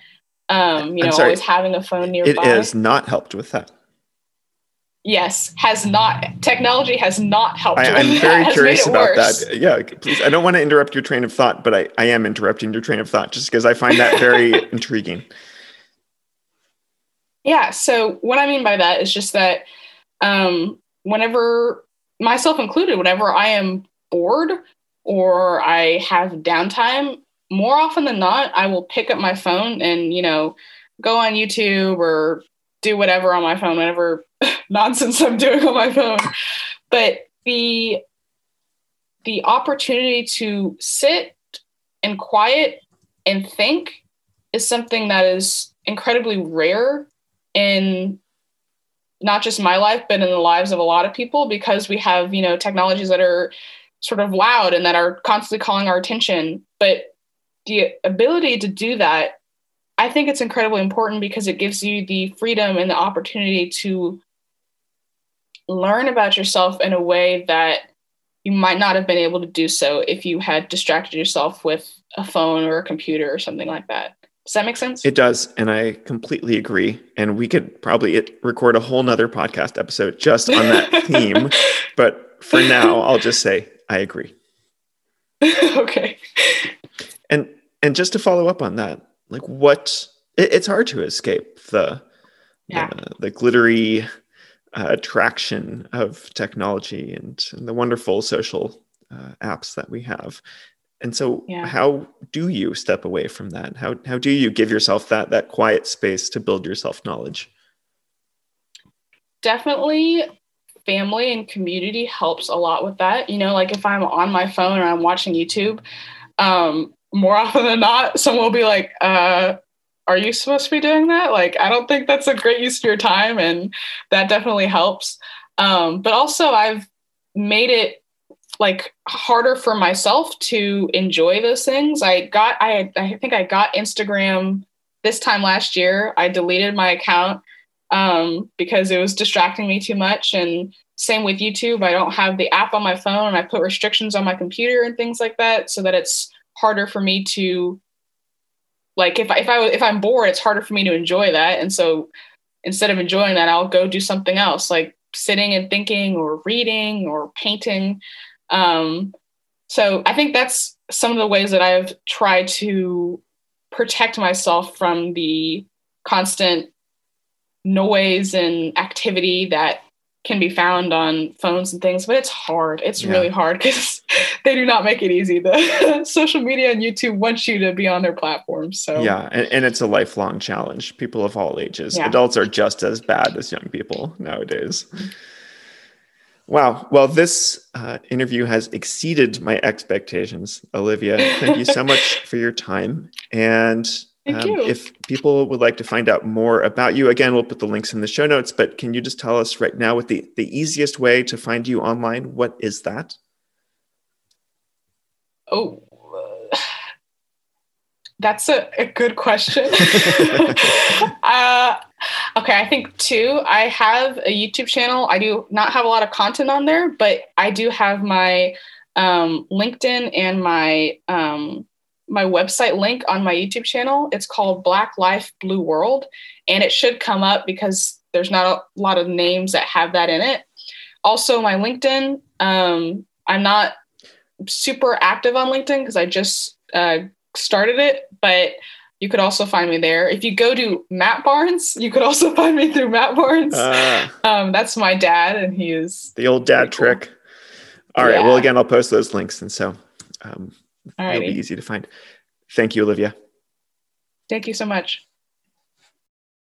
Um, you know, always having a phone nearby. It has not helped with that. Yes, has not. Technology has not helped. I, am very curious about worse. that. Yeah, please. I don't want to interrupt your train of thought, but I, I am interrupting your train of thought just because I find that very intriguing. Yeah. So what I mean by that is just that um, whenever myself included, whenever I am bored or I have downtime, more often than not, I will pick up my phone and, you know, go on YouTube or do whatever on my phone, whatever nonsense I'm doing on my phone. But the the opportunity to sit and quiet and think is something that is incredibly rare in not just my life, but in the lives of a lot of people because we have, you know, technologies that are sort of loud and that are constantly calling our attention. But the ability to do that, I think it's incredibly important because it gives you the freedom and the opportunity to learn about yourself in a way that you might not have been able to do so if you had distracted yourself with a phone or a computer or something like that. Does that make sense? It does. And I completely agree. And we could probably record a whole nother podcast episode just on that theme. But for now, I'll just say I agree. okay. And and just to follow up on that, like what it, it's hard to escape the yeah. the, the glittery uh, attraction of technology and, and the wonderful social uh, apps that we have and so yeah. how do you step away from that? How, how do you give yourself that that quiet space to build your self knowledge? Definitely family and community helps a lot with that. You know like if i'm on my phone or i'm watching youtube um, more often than not someone will be like uh, are you supposed to be doing that? Like i don't think that's a great use of your time and that definitely helps. Um, but also i've made it like harder for myself to enjoy those things. I got I I think I got Instagram this time last year. I deleted my account um, because it was distracting me too much. And same with YouTube. I don't have the app on my phone. I put restrictions on my computer and things like that so that it's harder for me to like if I, if I if I'm bored, it's harder for me to enjoy that. And so instead of enjoying that, I'll go do something else, like sitting and thinking or reading or painting. Um, so I think that's some of the ways that I've tried to protect myself from the constant noise and activity that can be found on phones and things, but it's hard. It's yeah. really hard because they do not make it easy. The social media and YouTube wants you to be on their platforms. So yeah, and, and it's a lifelong challenge. People of all ages, yeah. adults are just as bad as young people nowadays. Wow. Well, this uh, interview has exceeded my expectations, Olivia. Thank you so much for your time. And um, if people would like to find out more about you, again, we'll put the links in the show notes. But can you just tell us right now what the, the easiest way to find you online? What is that? Oh, that's a, a good question. uh, okay, I think two. I have a YouTube channel. I do not have a lot of content on there, but I do have my um, LinkedIn and my um, my website link on my YouTube channel. It's called Black Life Blue World, and it should come up because there's not a lot of names that have that in it. Also, my LinkedIn. Um, I'm not super active on LinkedIn because I just uh, started it, but you could also find me there. If you go to Matt Barnes, you could also find me through Matt Barnes. Uh, um, that's my dad, and he is the old dad trick. All right. Yeah. Well, again, I'll post those links, and so um, it'll be easy to find. Thank you, Olivia. Thank you so much.